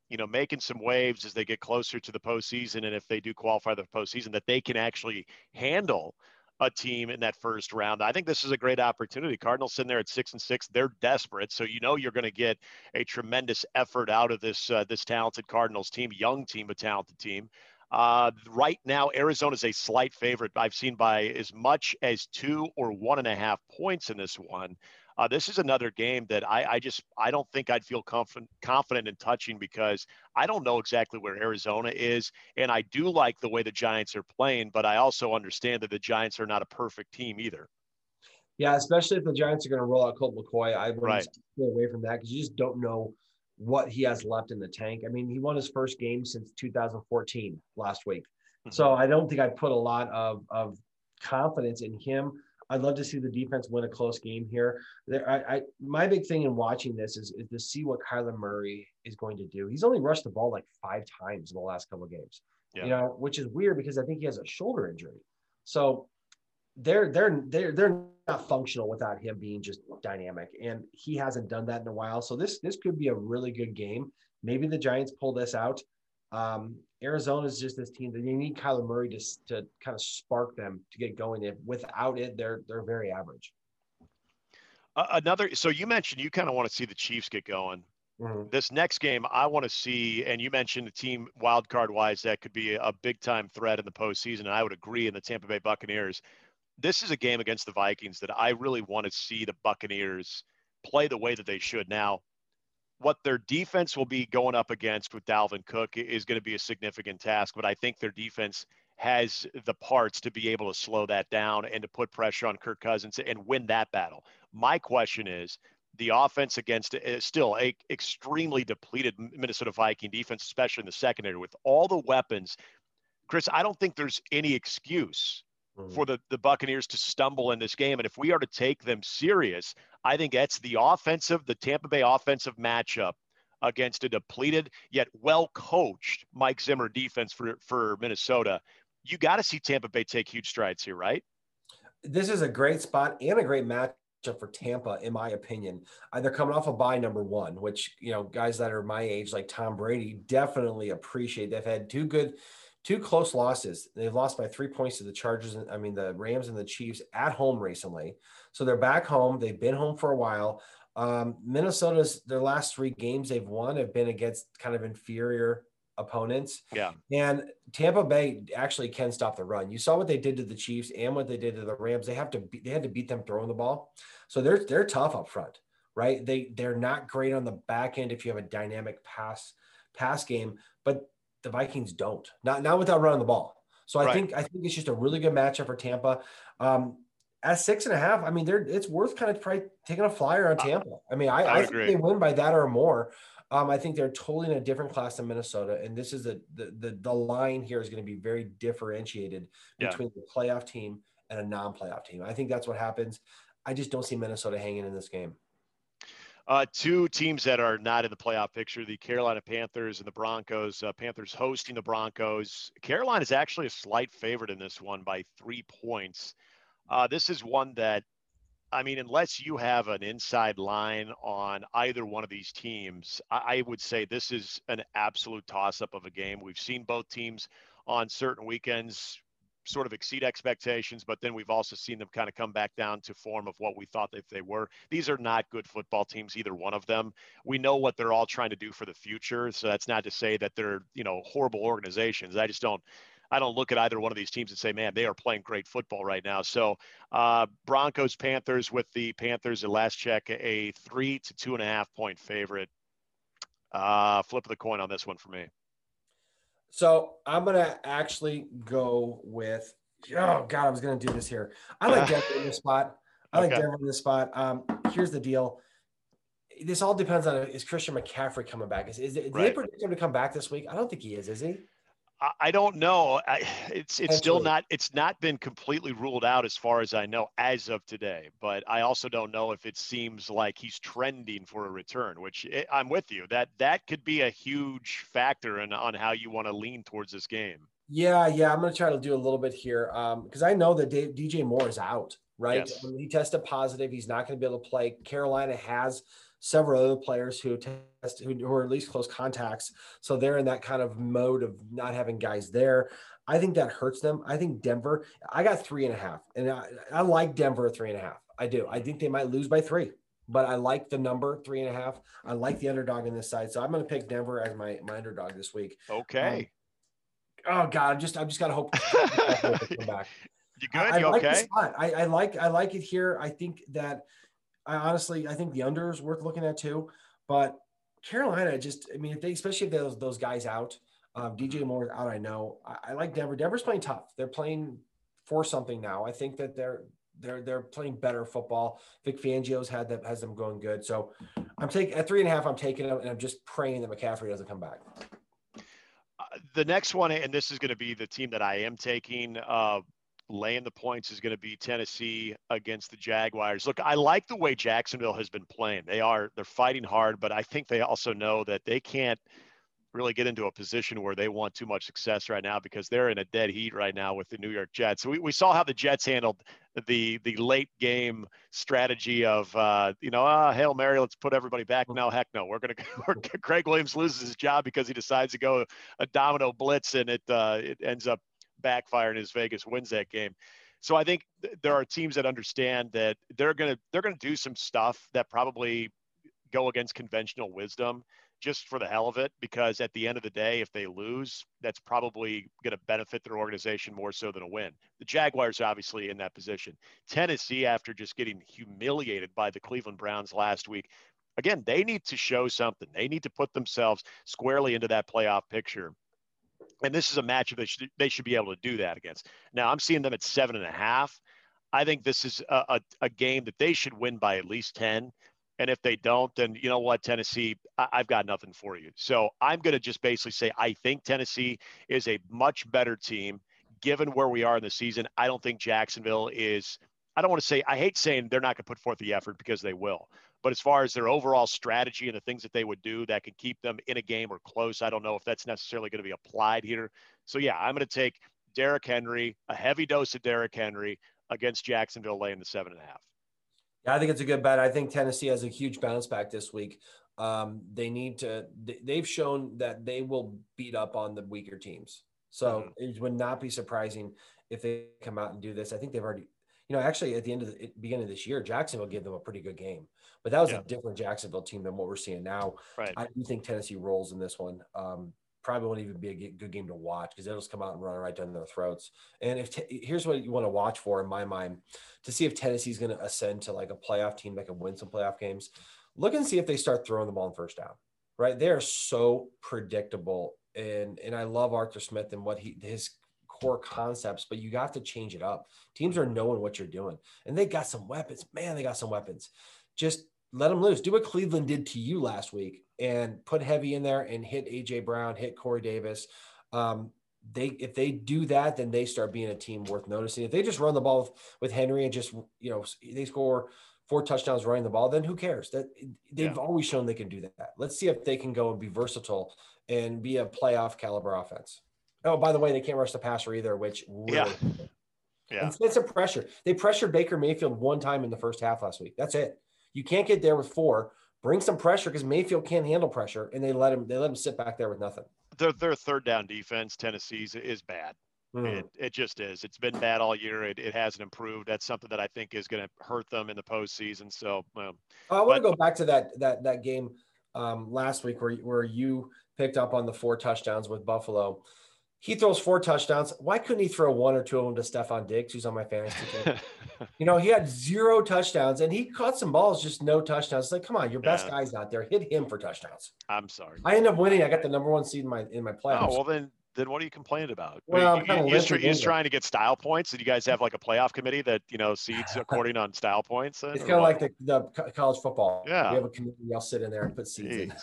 you know, making some waves as they get closer to the postseason, and if they do qualify the postseason, that they can actually handle a team in that first round. I think this is a great opportunity. Cardinals sitting there at six and six, they're desperate, so you know you're going to get a tremendous effort out of this uh, this talented Cardinals team, young team, a talented team. Uh, right now, Arizona is a slight favorite. I've seen by as much as two or one and a half points in this one. Uh, this is another game that I, I, just I don't think I'd feel confident confident in touching because I don't know exactly where Arizona is, and I do like the way the Giants are playing, but I also understand that the Giants are not a perfect team either. Yeah, especially if the Giants are going to roll out Colt McCoy, I would right. stay away from that because you just don't know what he has left in the tank. I mean, he won his first game since 2014 last week, mm-hmm. so I don't think I put a lot of of confidence in him. I'd love to see the defense win a close game here. There, I, I, my big thing in watching this is, is to see what Kyler Murray is going to do. He's only rushed the ball like five times in the last couple of games, yeah. you know, which is weird because I think he has a shoulder injury. So they're they're they're they're not functional without him being just dynamic, and he hasn't done that in a while. So this this could be a really good game. Maybe the Giants pull this out. Um, Arizona is just this team that you need Kyler Murray to, to kind of spark them to get going. If without it, they're they're very average. Uh, another, so you mentioned you kind of want to see the Chiefs get going. Mm-hmm. This next game, I want to see, and you mentioned the team wild card wise that could be a big time threat in the postseason, and I would agree in the Tampa Bay Buccaneers. This is a game against the Vikings that I really want to see the Buccaneers play the way that they should. Now, what their defense will be going up against with Dalvin Cook is going to be a significant task, but I think their defense has the parts to be able to slow that down and to put pressure on Kirk Cousins and win that battle. My question is the offense against is still a extremely depleted Minnesota Viking defense, especially in the secondary with all the weapons. Chris, I don't think there's any excuse mm. for the, the Buccaneers to stumble in this game. And if we are to take them serious, I think that's the offensive, the Tampa Bay offensive matchup against a depleted yet well coached Mike Zimmer defense for, for Minnesota. You got to see Tampa Bay take huge strides here, right? This is a great spot and a great match for Tampa, in my opinion. Uh, they're coming off a bye number one, which you know guys that are my age, like Tom Brady, definitely appreciate. They've had two good two close losses. They've lost by three points to the Chargers. And, I mean, the Rams and the Chiefs at home recently. So they're back home. They've been home for a while. Um, Minnesota's their last three games they've won have been against kind of inferior opponents. Yeah. And Tampa Bay actually can stop the run. You saw what they did to the Chiefs and what they did to the Rams. They have to be, they had to beat them throwing the ball. So they're they're tough up front, right? They they're not great on the back end if you have a dynamic pass pass game, but the Vikings don't. Not not without running the ball. So I right. think I think it's just a really good matchup for Tampa. Um, at six and a half, I mean, they're it's worth kind of probably taking a flyer on Tampa. I mean, I, I, I think they win by that or more. Um, I think they're totally in a different class than Minnesota, and this is a, the the the line here is going to be very differentiated between yeah. the playoff team and a non-playoff team. I think that's what happens. I just don't see Minnesota hanging in this game. Uh, two teams that are not in the playoff picture: the Carolina Panthers and the Broncos. Uh, Panthers hosting the Broncos. Carolina is actually a slight favorite in this one by three points. Uh, this is one that, I mean, unless you have an inside line on either one of these teams, I, I would say this is an absolute toss-up of a game. We've seen both teams on certain weekends sort of exceed expectations, but then we've also seen them kind of come back down to form of what we thought that they were. These are not good football teams, either one of them. We know what they're all trying to do for the future. So that's not to say that they're, you know, horrible organizations. I just don't. I don't look at either one of these teams and say, man, they are playing great football right now. So, uh, Broncos, Panthers, with the Panthers at last check, a three to two and a half point favorite. Uh, flip of the coin on this one for me. So I'm gonna actually go with. Oh God, I was gonna do this here. I like Denver in this spot. I like okay. Denver in this spot. Um, here's the deal. This all depends on is Christian McCaffrey coming back. Is, is it, right. they predict him to come back this week? I don't think he is. Is he? I don't know. I, it's it's still not it's not been completely ruled out as far as I know as of today. But I also don't know if it seems like he's trending for a return. Which it, eh, I'm with you that that could be a huge factor in on how you want to lean towards this game. Yeah, yeah. I'm going to try to do a little bit here because um, I know that Dave, DJ Moore is out. Right, yes. he tested positive. He's not going to be able to play. Carolina has several other players who test who, who are at least close contacts. So they're in that kind of mode of not having guys there. I think that hurts them. I think Denver, I got three and a half, and I, I like Denver three and a half. I do. I think they might lose by three, but I like the number three and a half. I like the underdog in this side, so I'm going to pick Denver as my my underdog this week. Okay. Um, oh God, I'm just I'm just gotta hope. come back. You good? I, you like okay? I, I like I like it here. I think that I honestly I think the under is worth looking at too. But Carolina just I mean if they especially if those those guys out, um, DJ Moore out. I know I, I like Denver. Denver's playing tough. They're playing for something now. I think that they're they're they're playing better football. Vic Fangio's had that has them going good. So I'm taking at three and a half. I'm taking them, and I'm just praying that McCaffrey doesn't come back. Uh, the next one, and this is going to be the team that I am taking. Uh, laying the points is going to be Tennessee against the Jaguars. Look, I like the way Jacksonville has been playing. They are they're fighting hard, but I think they also know that they can't really get into a position where they want too much success right now because they're in a dead heat right now with the New York Jets. We, we saw how the Jets handled the the late game strategy of uh, you know ah hail mary let's put everybody back no heck no we're gonna we're, Gregg Williams loses his job because he decides to go a domino blitz and it uh, it ends up backfiring as Vegas wins that game. So I think th- there are teams that understand that they're gonna they're gonna do some stuff that probably go against conventional wisdom just for the hell of it because at the end of the day if they lose that's probably going to benefit their organization more so than a win. The jaguars obviously in that position. Tennessee after just getting humiliated by the cleveland browns last week again they need to show something. They need to put themselves squarely into that playoff picture and this is a matchup that should, they should be able to do that against now i'm seeing them at seven and a half i think this is a, a, a game that they should win by at least 10 and if they don't, then you know what, Tennessee, I- have got nothing for you. So I'm going to just basically say I think Tennessee is a much better team given where we are in the season. I don't think Jacksonville is. I don't want to say I hate saying they're not going to put forth the effort because they will. But as far as their overall strategy and the things that they would do that can keep them in a game or close, I don't know if that's necessarily going to be applied here. So yeah, I'm going to take Derrick Henry, a heavy dose of Derrick Henry against Jacksonville laying the seven and a half. Yeah, I think it's a good bet. I think Tennessee has a huge bounce back this week. Um, they need to. They've shown that they will beat up on the weaker teams. So mm-hmm. it would not be surprising if they come out and do this. I think they've already, you know, actually at the end of the beginning of this year, Jacksonville gave them a pretty good game, but that was yeah. a different Jacksonville team than what we're seeing now. Right. I do think Tennessee rolls in this one. Um, probably won't even be a good game to watch because they'll just come out and run right down their throats. And if t- here's what you want to watch for in my mind to see if Tennessee's going to ascend to like a playoff team that can win some playoff games, look and see if they start throwing the ball on first down. Right, they are so predictable, and and I love Arthur Smith and what he his core concepts, but you have to change it up. Teams are knowing what you're doing, and they got some weapons. Man, they got some weapons. Just let them loose. Do what Cleveland did to you last week and put heavy in there and hit AJ Brown, hit Corey Davis. Um, they if they do that, then they start being a team worth noticing. If they just run the ball with, with Henry and just you know they score four touchdowns running the ball, then who cares? That they've yeah. always shown they can do that. Let's see if they can go and be versatile and be a playoff caliber offense. Oh, by the way, they can't rush the passer either, which really yeah. Yeah. And it's a pressure. They pressured Baker Mayfield one time in the first half last week. That's it. You can't get there with four. Bring some pressure because Mayfield can't handle pressure, and they let him. They let him sit back there with nothing. Their their third down defense, Tennessee's, is bad. Mm. It, it just is. It's been bad all year. It, it hasn't improved. That's something that I think is going to hurt them in the postseason. So, um, I want to go back to that that that game um, last week where where you picked up on the four touchdowns with Buffalo. He throws four touchdowns. Why couldn't he throw one or two of them to Stefon Diggs, who's on my fantasy team? you know, he had zero touchdowns and he caught some balls, just no touchdowns. It's like, come on, your best yeah. guy's out there. Hit him for touchdowns. I'm sorry. I end up winning. I got the number one seed in my in my oh, playoffs. Oh well, then then what are you complaining about? Well, you, he's, he's trying to get style points, and you guys have like a playoff committee that you know seeds according on style points. It's kind of like the, the college football. Yeah, we have a committee. I'll sit in there and put seeds Jeez. in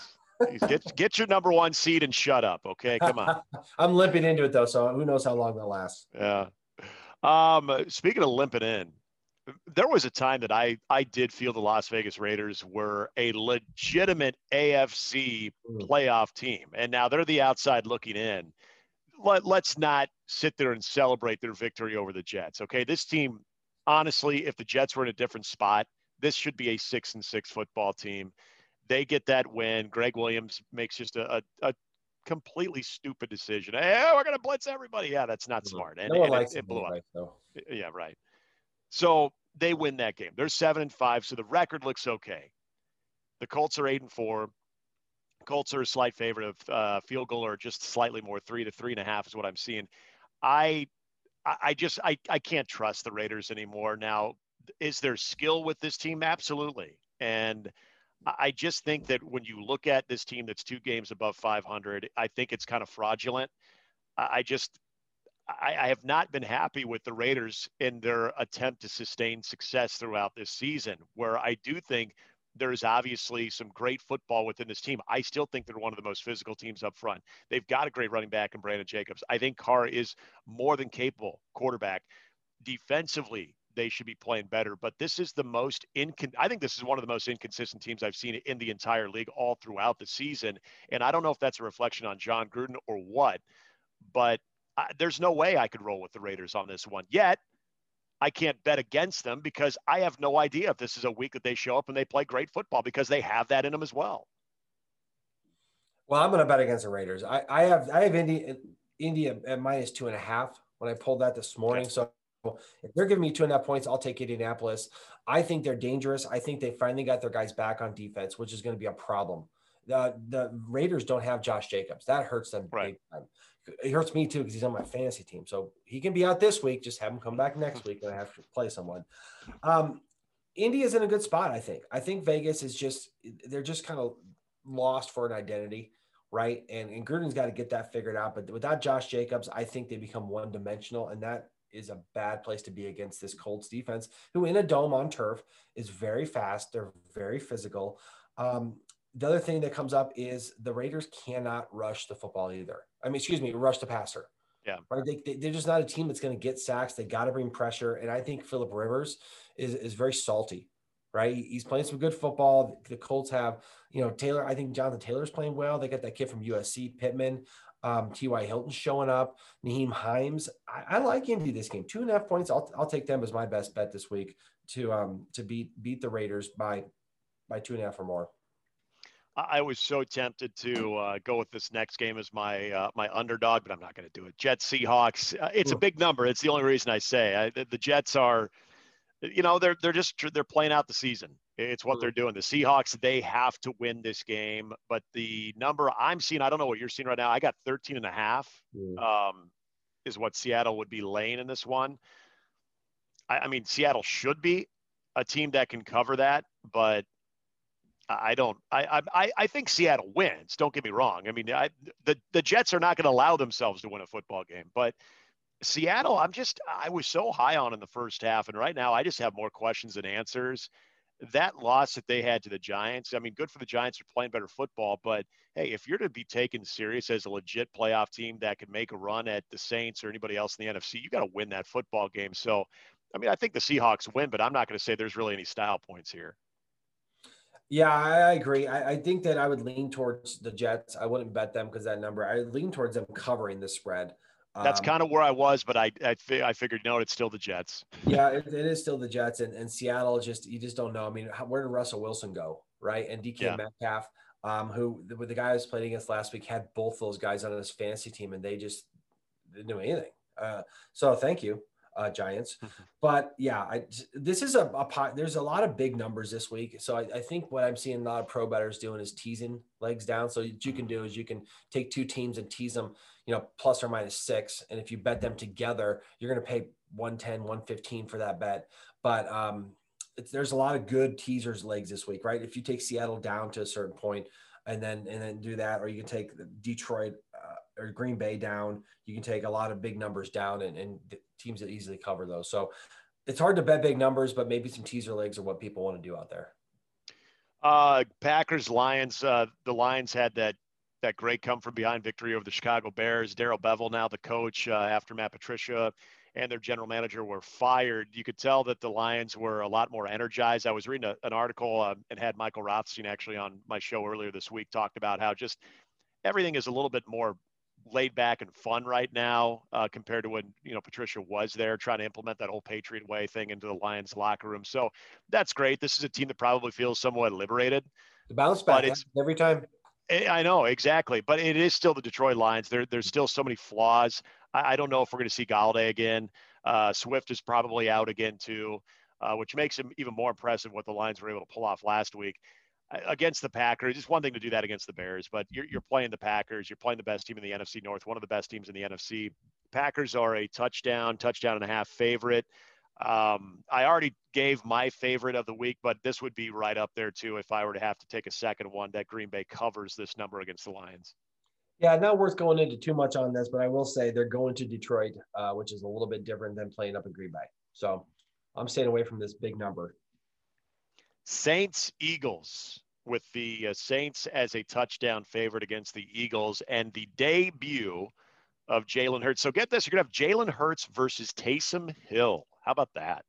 get get your number one seed and shut up. Okay, come on. I'm limping into it though, so who knows how long that lasts. Yeah. Um, speaking of limping in, there was a time that I I did feel the Las Vegas Raiders were a legitimate AFC mm. playoff team, and now they're the outside looking in. Let let's not sit there and celebrate their victory over the Jets. Okay, this team, honestly, if the Jets were in a different spot, this should be a six and six football team They get that win. Gregg Williams makes just a, a, a completely stupid decision. Hey, we're going to blitz everybody. Yeah, that's not smart. And, no one and likes it, it blew up. Yeah, right. So they win that game. They're seven and five, so the record looks okay. The Colts are eight and four. Colts are a slight favorite of uh, field goal or just slightly more, three to three and a half is what I'm seeing. I, I just I, I can't trust the Raiders anymore. Now, is there skill with this team? Absolutely. And I just think that when you look at this team that's two games above 500, I think it's kind of fraudulent. I just I, I, have not been happy with the Raiders in their attempt to sustain success throughout this season, where I do think there's obviously some great football within this team. I still think they're one of the most physical teams up front. They've got a great running back in Brandon Jacobs. I think Carr is more than capable quarterback. Defensively, they should be playing better. But this is the most incon. I think this is one of the most inconsistent teams I've seen in the entire league all throughout the season. And I don't know if that's a reflection on Jon Gruden or what, but I, there's no way I could roll with the Raiders on this one yet. I can't bet against them because I have no idea if this is a week that they show up and they play great football because they have that in them as well. Well, I'm going to bet against the Raiders. I, I have I have Indy India at minus two and a half when I pulled that this morning. Okay. So if they're giving me two and a half points, I'll take Indianapolis. I think they're dangerous. I think they finally got their guys back on defense, which is going to be a problem. The the Raiders don't have Josh Jacobs. That hurts them right. big time it hurts me too because he's on my fantasy team. So he can be out this week. Just have him come back next week and I have to play someone. Um, Indy's in a good spot, I think. I think Vegas is just they're just kind of lost for an identity, right? And and Gruden's got to get that figured out. But without Josh Jacobs, I think they become one dimensional, and that is a bad place to be against this Colts defense, who in a dome on turf is very fast. They're very physical. Um, the other thing that comes up is the Raiders cannot rush the football either. I mean, excuse me, rush the passer. Yeah. Right. They, they, are just not a team that's going to get sacks. They got to bring pressure. And I think Philip Rivers is, is very salty, right? He's playing some good football. The Colts have, you know, Taylor. I think Jonathan Taylor's playing well. They got that kid from USC, Pittman. Um, T.Y. Hilton showing up. Nyheim Hines. I, I, like Indy this game. Two and a half points. I'll, I'll take them as my best bet this week to um to beat beat the Raiders by by two and a half or more. I was so tempted to uh, go with this next game as my uh, my underdog, but I'm not going to do it. Jets Seahawks. Uh, it's a big number. It's the only reason I say I, the, the, Jets are, you know, they're they're just they're playing out the season. It's what they're doing. The Seahawks they have to win this game, but the number I'm seeing, I don't know what you're seeing right now. I got 13 and a half. Um, is what Seattle would be laying in this one. I, I mean, Seattle should be a team that can cover that, but I don't. I I I think Seattle wins. Don't get me wrong. I mean, I, the the Jets are not going to allow themselves to win a football game, but Seattle, I'm just. I was so high on in the first half, and right now I just have more questions than answers. That loss that they had to the Giants. I mean, good for the Giants for playing better football, but hey, if you're to be taken serious as a legit playoff team that can make a run at the Saints or anybody else in the NFC, you got to win that football game. So, I mean, I think the Seahawks win, but I'm not going to say there's really any style points here. Yeah, I, agree. I, I, think that I would lean towards the Jets. I wouldn't bet them because that number. I lean towards them covering the spread. That's um, kind of where I was, but I I, I figured no, it's still the Jets. Yeah, it, it is still the Jets, and, and Seattle just you just don't know. I mean, how, where did Russell Wilson go, right? And DK yeah. Metcalf, um, who the, the guy I was playing against last week had both those guys on his fantasy team, and they just didn't do anything. Uh, so thank you uh, Giants. Mm-hmm. But yeah, I, this is a, a, pot. there's a lot of big numbers this week. So I, I, think what I'm seeing a lot of pro bettors doing is teasing legs down. So what you can do is you can take two teams and tease them, you know, plus or minus six. And if you bet them together, you're going to pay 110, 115 for that bet. But um, there's a lot of good teasers legs this week, right? If you take Seattle down to a certain point, and then and then do that, or you can take Detroit uh, or Green Bay down. You can take a lot of big numbers down, and, and teams that easily cover those. So it's hard to bet big numbers, but maybe some teaser legs are what people want to do out there. Uh, Packers, Lions. Uh, the Lions had that that great come from behind victory over the Chicago Bears. Darrell Bevell, now the coach uh, after Matt Patricia and their general manager were fired. You could tell that the Lions were a lot more energized. I was reading a, an article uh, and had Michael Rothstein actually on my show earlier this week talked about how just everything is a little bit more laid back and fun right now uh, compared to when you know Patricia was there trying to implement that whole Patriot way thing into the Lions locker room. So that's great. This is a team that probably feels somewhat liberated. The bounce back it's, every time. Eh, I know exactly, but it is still the Detroit Lions. There, there's still so many flaws. I, I don't know if we're going to see Golladay again. Uh, Swift is probably out again too, uh, which makes him even more impressive what the Lions were able to pull off last week against the Packers. It's one thing to do that against the Bears, but you're, you're playing the Packers. You're playing the best team in the NFC North, one of the best teams in the NFC. Packers are a touchdown, touchdown and a half favorite. Um, I already gave my favorite of the week, but this would be right up there too if I were to have to take a second one that Green Bay covers this number against the Lions. Yeah, not worth going into too much on this, but I will say they're going to Detroit, uh, which is a little bit different than playing up in Green Bay. So I'm staying away from this big number. Saints Eagles with the uh, Saints as a touchdown favorite against the Eagles and the debut of Jalen Hurts. So get this, you're going to have Jalen Hurts versus Taysom Hill. How about that?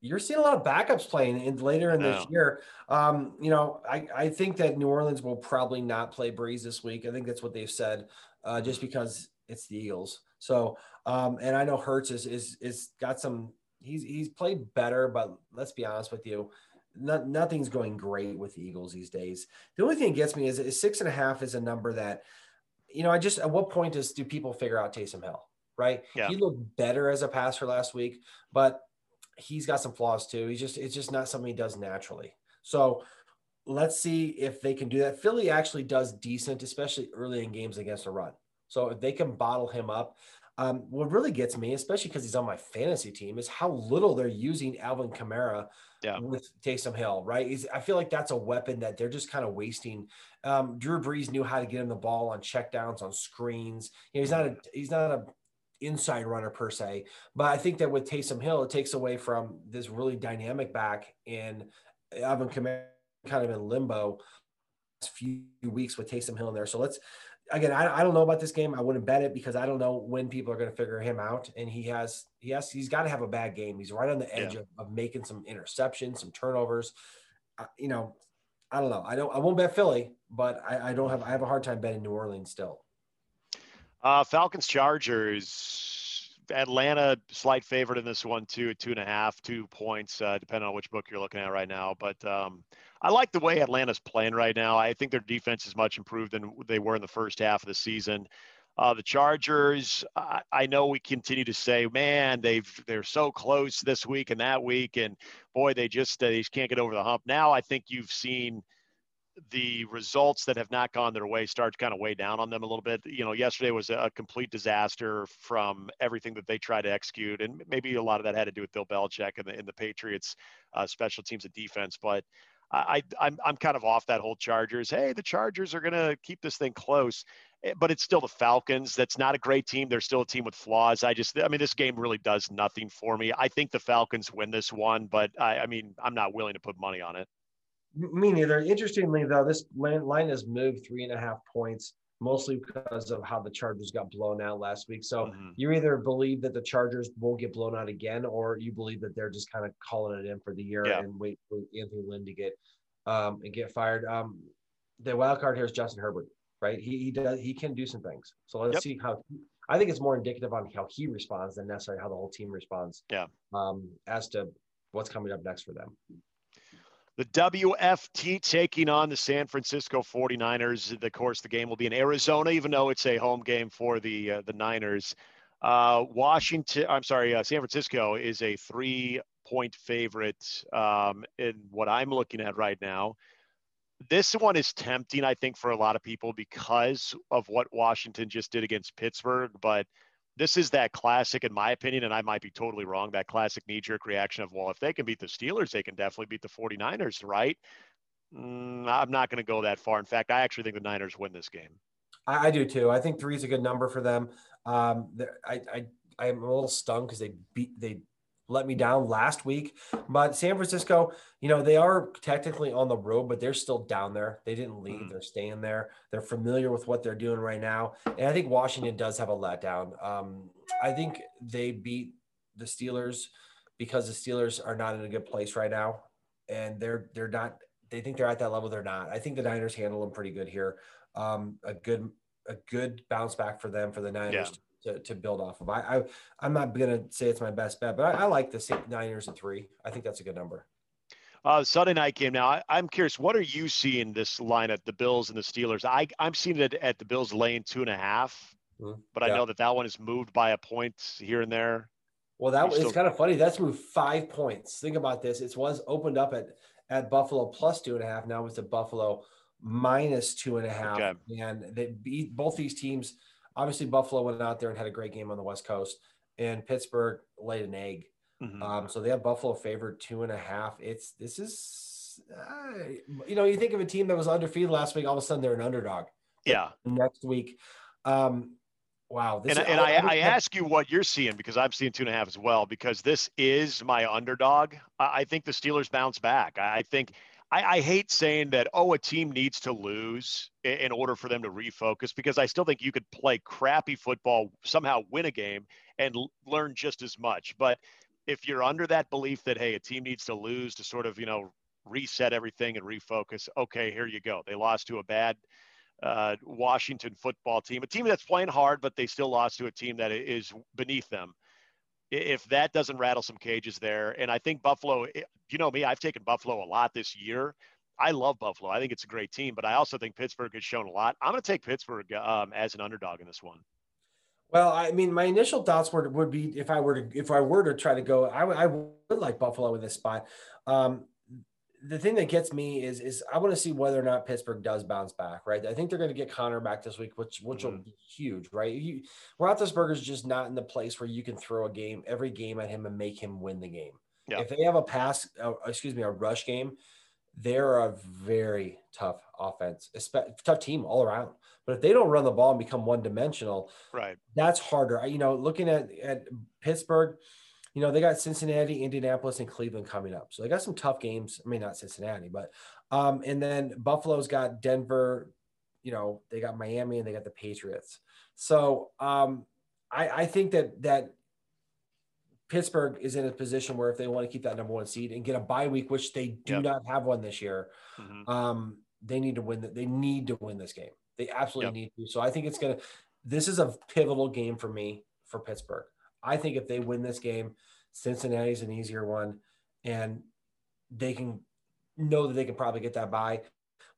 You're seeing a lot of backups playing in, later in this year. Um, you know, I, I think that New Orleans will probably not play Brees this week. I think that's what they've said, uh, just because it's the Eagles. So, um, and I know Hurts is is is got some. He's he's played better, but let's be honest with you, not, nothing's going great with the Eagles these days. The only thing that gets me is, is six and a half is a number that, you know, I just at what point does do people figure out Taysom Hill? Right? Yeah. He looked better as a passer last week, but he's got some flaws too. He's just it's just not something he does naturally. So let's see if they can do that. Philly actually does decent, especially early in games against a run. So if they can bottle him up, um, what really gets me, especially because he's on my fantasy team, is how little they're using Alvin Kamara yeah. with Taysom Hill, right? He's, I feel like that's a weapon that they're just kind of wasting. Um, Drew Brees knew how to get him the ball on checkdowns, on screens. You know, he's not a he's not a inside runner per se, but I think that with Taysom Hill, it takes away from this really dynamic back in Alvin Kamara kind of in limbo few weeks with Taysom Hill in there. So let's again, I, I don't know about this game. I wouldn't bet it because I don't know when people are going to figure him out. And he has, he has, he's got to have a bad game. He's right on the edge yeah. of, of, making some interceptions, some turnovers. Uh, you know, I don't know. I don't, I won't bet Philly, but I, I don't have, I have a hard time betting New Orleans still. Uh, Falcons Chargers. Atlanta slight favorite in this one too, two and a half, two points, uh, depending on which book you're looking at right now. But um, I like the way Atlanta's playing right now. I think their defense is much improved than they were in the first half of the season. Uh, the Chargers, I, I, know we continue to say, man, they've they're so close this week and that week, and boy, they just they just can't get over the hump. Now I think you've seen the results that have not gone their way start to kind of weigh down on them a little bit. You know, yesterday was a complete disaster from everything that they tried to execute, and maybe a lot of that had to do with Bill Belichick and the, and the Patriots' uh, special teams and defense. But I, I'm, I'm kind of off that whole Chargers. Hey, the Chargers are going to keep this thing close, eh, but it's still the Falcons. That's not a great team. They're still a team with flaws. I just, I mean, this game really does nothing for me. I think the Falcons win this one, but I, I mean, I'm not willing to put money on it. Me neither. Interestingly, though, this line has moved three and a half points mostly because of how the Chargers got blown out last week. So mm-hmm. you either believe that the Chargers won't get blown out again, or you believe that they're just kind of calling it in for the year yeah. and wait for Anthony Lynn to get um, and get fired. Um, the wild card here is Justin Herbert, right? He he does he can do some things. So let's yep. see how. I think it's more indicative on how he responds than necessarily how the whole team responds. Yeah. Um, as to what's coming up next for them. The WFT taking on the San Francisco 49ers. Of course, the game will be in Arizona, even though it's a home game for the uh, the Niners. Uh, Washington, I'm sorry, uh, San Francisco is a three point favorite um, in what I'm looking at right now. This one is tempting, I think, for a lot of people because of what Washington just did against Pittsburgh. But this is that classic, in my opinion, and I might be totally wrong, that classic knee jerk reaction of, well, if they can beat the Steelers, they can definitely beat the 49ers, right? Mm, I'm not going to go that far. In fact, I actually think the Niners win this game. I, I do too. I think three is a good number for them. Um, I, I, I'm a little stung because they beat, they let me down last week. But San Francisco, you know, they are technically on the road, but they're still down there. They didn't leave, mm. they're staying there. They're familiar with what they're doing right now. And I think Washington does have a letdown. Um, I think they beat the Steelers because the Steelers are not in a good place right now. And they're they're not they think they're at that level. They're not. I think the Niners handle them pretty good here. Um, a good a good bounce back for them for the Niners yeah to, to build off of. I, I I'm not gonna say it's my best bet, but I, I like the Niners at three. I think that's a good number. Uh, Sunday night game. Now, I, am curious, what are you seeing this line at the Bills and the Steelers? I, I'm seeing it at the Bills laying two and a half, mm-hmm. but yeah. I know that that one is moved by a point here and there. Well, that was kind of funny. That's moved five points. Think about this. It was opened up at at Buffalo plus two and a half. Now it's at Buffalo minus two and a half. Okay. And they beat both these teams. Obviously, Buffalo went out there and had a great game on the West Coast, and Pittsburgh laid an egg. Mm-hmm. Um, so they have Buffalo favored two and a half. It's this is, uh, you know, you think of a team that was undefeated last week, all of a sudden they're an underdog. Yeah. Next week, um, Wow. and, and I, I, I, ask you what you're seeing because I'm seeing two and a half as well, because this is my underdog. I, I think the Steelers bounce back. I think I, I, hate saying that, oh, a team needs to lose in, in order for them to refocus, because I still think you could play crappy football, somehow win a game, and l- learn just as much. But if you're under that belief that, hey, a team needs to lose to sort of, you know, reset everything and refocus, okay, here you go. They lost to a bad uh, Washington football team, a team that's playing hard, but they still lost to a team that is beneath them. If that doesn't rattle some cages there, and I think Buffalo, you know me, I've taken Buffalo a lot this year. I love Buffalo. I think it's a great team, but I also think Pittsburgh has shown a lot. I'm going to take Pittsburgh um, as an underdog in this one. Well, I mean, my initial thoughts were would be if I were to if I were to try to go, I, I would like Buffalo in this spot. Um, the thing that gets me is is I want to see whether or not Pittsburgh does bounce back, right? I think they're going to get Conner back this week, which which mm-hmm. will be huge, right? You, Roethlisberger's just not in the place where you can throw a game every game at him and make him win the game. Yeah. If they have a pass, uh, excuse me, a rush game, they're a very tough offense, tough team all around. But if they don't run the ball and become one dimensional, right, that's harder. You know, looking at at Pittsburgh you know, they got Cincinnati, Indianapolis, and Cleveland coming up. So they got some tough games. I mean, not Cincinnati, but um, and then Buffalo's got Denver, you know, they got Miami and they got the Patriots. So um, I, I think that that Pittsburgh is in a position where if they want to keep that number one seed and get a bye week, which they do yep. not have one this year, mm-hmm. um, they need to win. The, they need to win this game. They absolutely yep. need to. So I think it's gonna. This is a pivotal game for me for Pittsburgh. I think if they win this game, Cincinnati's an easier one, and they can know that they can probably get that bye.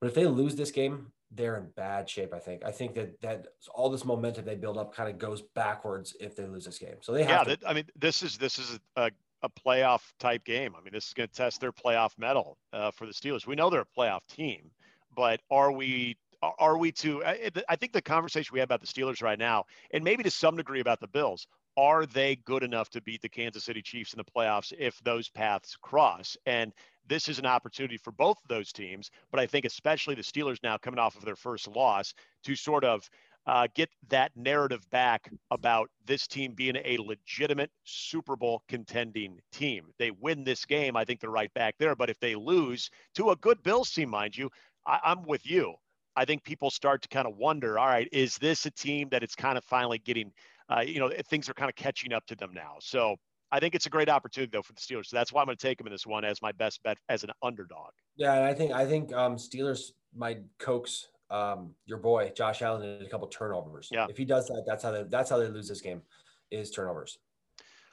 But if they lose this game, they're in bad shape. I think. I think that that all this momentum they build up kind of goes backwards if they lose this game. So they have. Yeah, to- I mean, this is this is a, a playoff type game. I mean, this is going to test their playoff mettle uh, for the Steelers. We know they're a playoff team, but are we are we to I think the conversation we have about the Steelers right now, and maybe to some degree about the Bills, are they good enough to beat the Kansas City Chiefs in the playoffs if those paths cross? And this is an opportunity for both of those teams, but I think especially the Steelers now coming off of their first loss to sort of uh, get that narrative back about this team being a legitimate Super Bowl contending team. They win this game, I think they're right back there. But if they lose to a good Bills team, mind you, I, I'm with you. I think people start to kind of wonder, all right, is this a team that it's kind of finally getting uh, you know, things are kind of catching up to them now. So I think it's a great opportunity though for the Steelers. So that's why I'm going to take them in this one as my best bet as an underdog. Yeah, and I think I think um, Steelers might coax um, your boy Josh Allen in a couple turnovers. Yeah, if he does that, that's how they that's how they lose this game, is turnovers.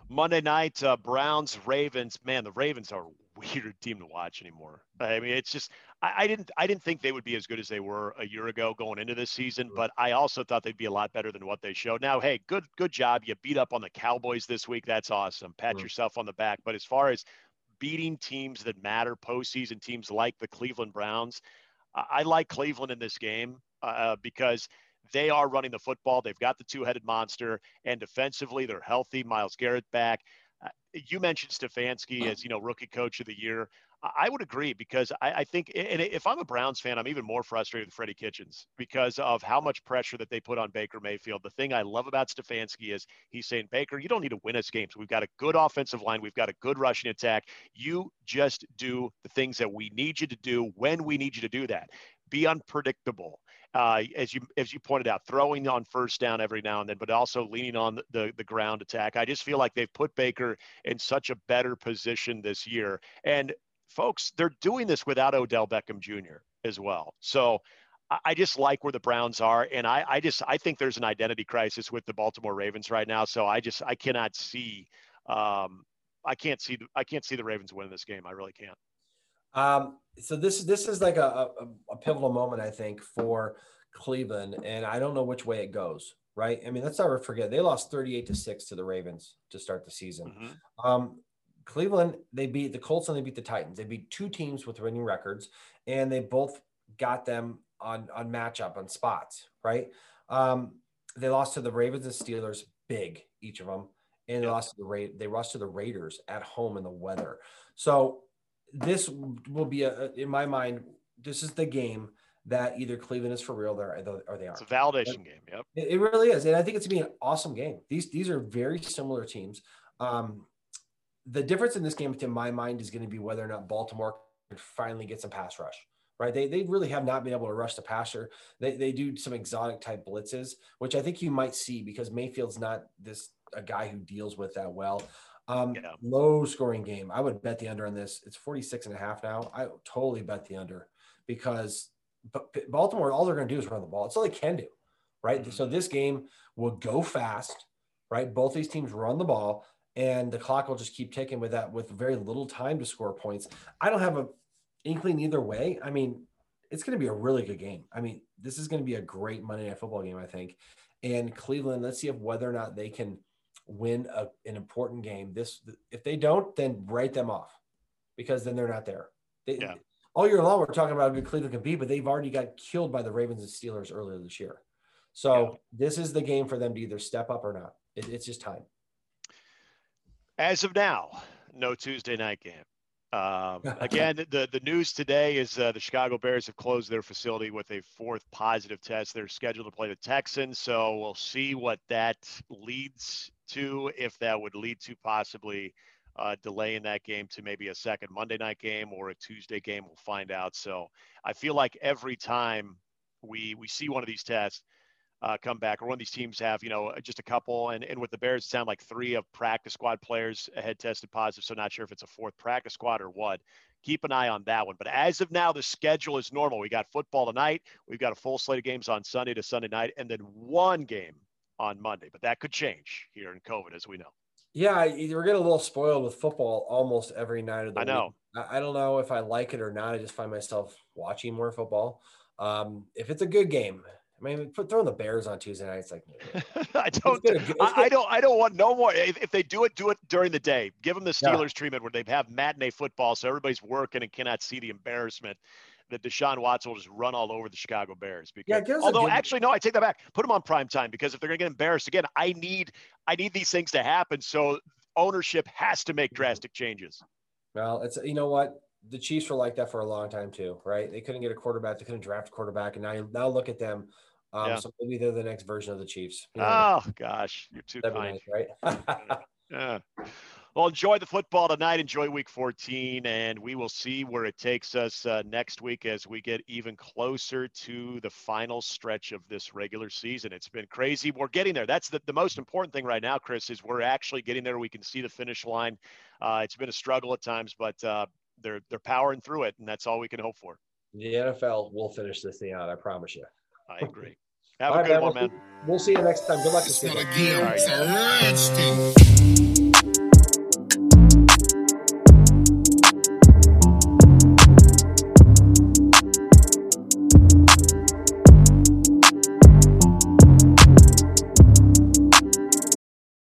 Monday night, uh, Browns Ravens. Man, the Ravens are a weird team to watch anymore. I mean, it's just I, I, didn't I didn't think they would be as good as they were a year ago going into this season, but I also thought they'd be a lot better than what they showed. Now, hey, good good job. You beat up on the Cowboys this week. That's awesome. Pat mm-hmm. yourself on the back. But as far as beating teams that matter, postseason teams like the Cleveland Browns, I, I like Cleveland in this game uh, because they are running the football. They've got the two-headed monster, and defensively, they're healthy. Myles Garrett back. Uh, you mentioned Stefanski as you know rookie coach of the year. I would agree because I, I, think, and if I'm a Browns fan, I'm even more frustrated with Freddie Kitchens because of how much pressure that they put on Baker Mayfield. The thing I love about Stefanski is he's saying, Baker, you don't need to win us games. We've got a good offensive line. We've got a good rushing attack. You just do the things that we need you to do when we need you to do that. Be unpredictable. Uh, as you as you pointed out, throwing on first down every now and then, but also leaning on the, the, the ground attack. I just feel like they've put Baker in such a better position this year. And folks, they're doing this without Odell Beckham Jr. as well. So I just like where the Browns are, and I, I just I think there's an identity crisis with the Baltimore Ravens right now. So I just I cannot see, um, I can't see I can't see the Ravens winning this game. I really can't. Um, so this this is like a, a, a pivotal moment, I think, for Cleveland, and I don't know which way it goes. Right? I mean, let's never forget they lost thirty-eight to six to the Ravens to start the season. Mm-hmm. Um, Cleveland, they beat the Colts and they beat the Titans. They beat two teams with winning records, and they both got them on on matchup on spots. Right? Um, they lost to the Ravens and Steelers, big each of them, and they lost to the Ra- they lost to the Raiders at home in the weather. So this will be a, in my mind, this is the game that either Cleveland is for real there or they aren't. It's a validation but game. Yep. It, it, really is. And I think it's gonna be an awesome game. These, these are very similar teams. Um, the difference in this game, to my mind, is going to be whether or not Baltimore can finally get some pass rush. Right, they, they really have not been able to rush the passer. They, they do some exotic type blitzes, which I think you might see because Mayfield's not this a guy who deals with that well. Um, yeah. Low scoring game. I would bet the under on this. It's 46 and a half now. I totally bet the under because Baltimore, all they're going to do is run the ball. It's all they can do, right? Mm-hmm. So this game will go fast, right? Both these teams run the ball and the clock will just keep ticking with that with very little time to score points. I don't have a inkling either way. I mean, it's going to be a really good game. I mean, this is going to be a great Monday Night Football game, I think. And Cleveland, let's see if whether or not they can – win a, an important game. This, if they don't, then write them off because then they're not there. They, yeah. All year long, we're talking about how good Cleveland can be, but they've already got killed by the Ravens and Steelers earlier this year. So yeah. this is the game for them to either step up or not. It, it's just time. As of now, no Tuesday night game. Um, again, the, the news today is uh, the Chicago Bears have closed their facility with a fourth positive test. They're scheduled to play the Texans, so we'll see what that leads to, if that would lead to possibly uh, delaying that game to maybe a second Monday night game or a Tuesday game. We'll find out. So I feel like every time we we see one of these tests uh, come back, or one of these teams have you know just a couple, and and with the Bears, it sound like three of practice squad players had tested positive. So not sure if it's a fourth practice squad or what. Keep an eye on that one. But as of now, the schedule is normal. We got football tonight. We've got a full slate of games on Sunday to Sunday night, and then one game on Monday, but that could change here in COVID, as we know. Yeah, we're getting a little spoiled with football almost every night of the I know. Week. I don't know if I like it or not. I just find myself watching more football. Um, if it's a good game, I mean, put throwing the Bears on Tuesday night. It's like I don't. I, I, don't. I don't want no more. If, if, they do it, do it during the day. Give them the Steelers yeah. treatment where they have matinee football, so everybody's working and cannot see the embarrassment that Deshaun Watson will just run all over the Chicago Bears. Because yeah, although actually no, I take that back. Put them on prime time because if they're going to get embarrassed again, I need I need these things to happen. So ownership has to make drastic changes. Well, it's you know what the Chiefs were like that for a long time too, right? They couldn't get a quarterback, they couldn't draft a quarterback, and now now look at them. Um, yeah. So maybe they're the next version of the Chiefs. You know, oh gosh, you're too kind, nice, right? yeah. Well, enjoy the football tonight. Enjoy week 14, and we will see where it takes us uh, next week as we get even closer to the final stretch of this regular season. It's been crazy. We're getting there. That's the, the most important thing right now, Chris, is we're actually getting there. We can see the finish line. Uh, it's been a struggle at times, but uh, they're they're powering through it, and that's all we can hope for. The NFL will finish this thing out. I promise you. I agree. Have a good one, man. We'll see, we'll see you next time. Good luck. It's not a game. It's a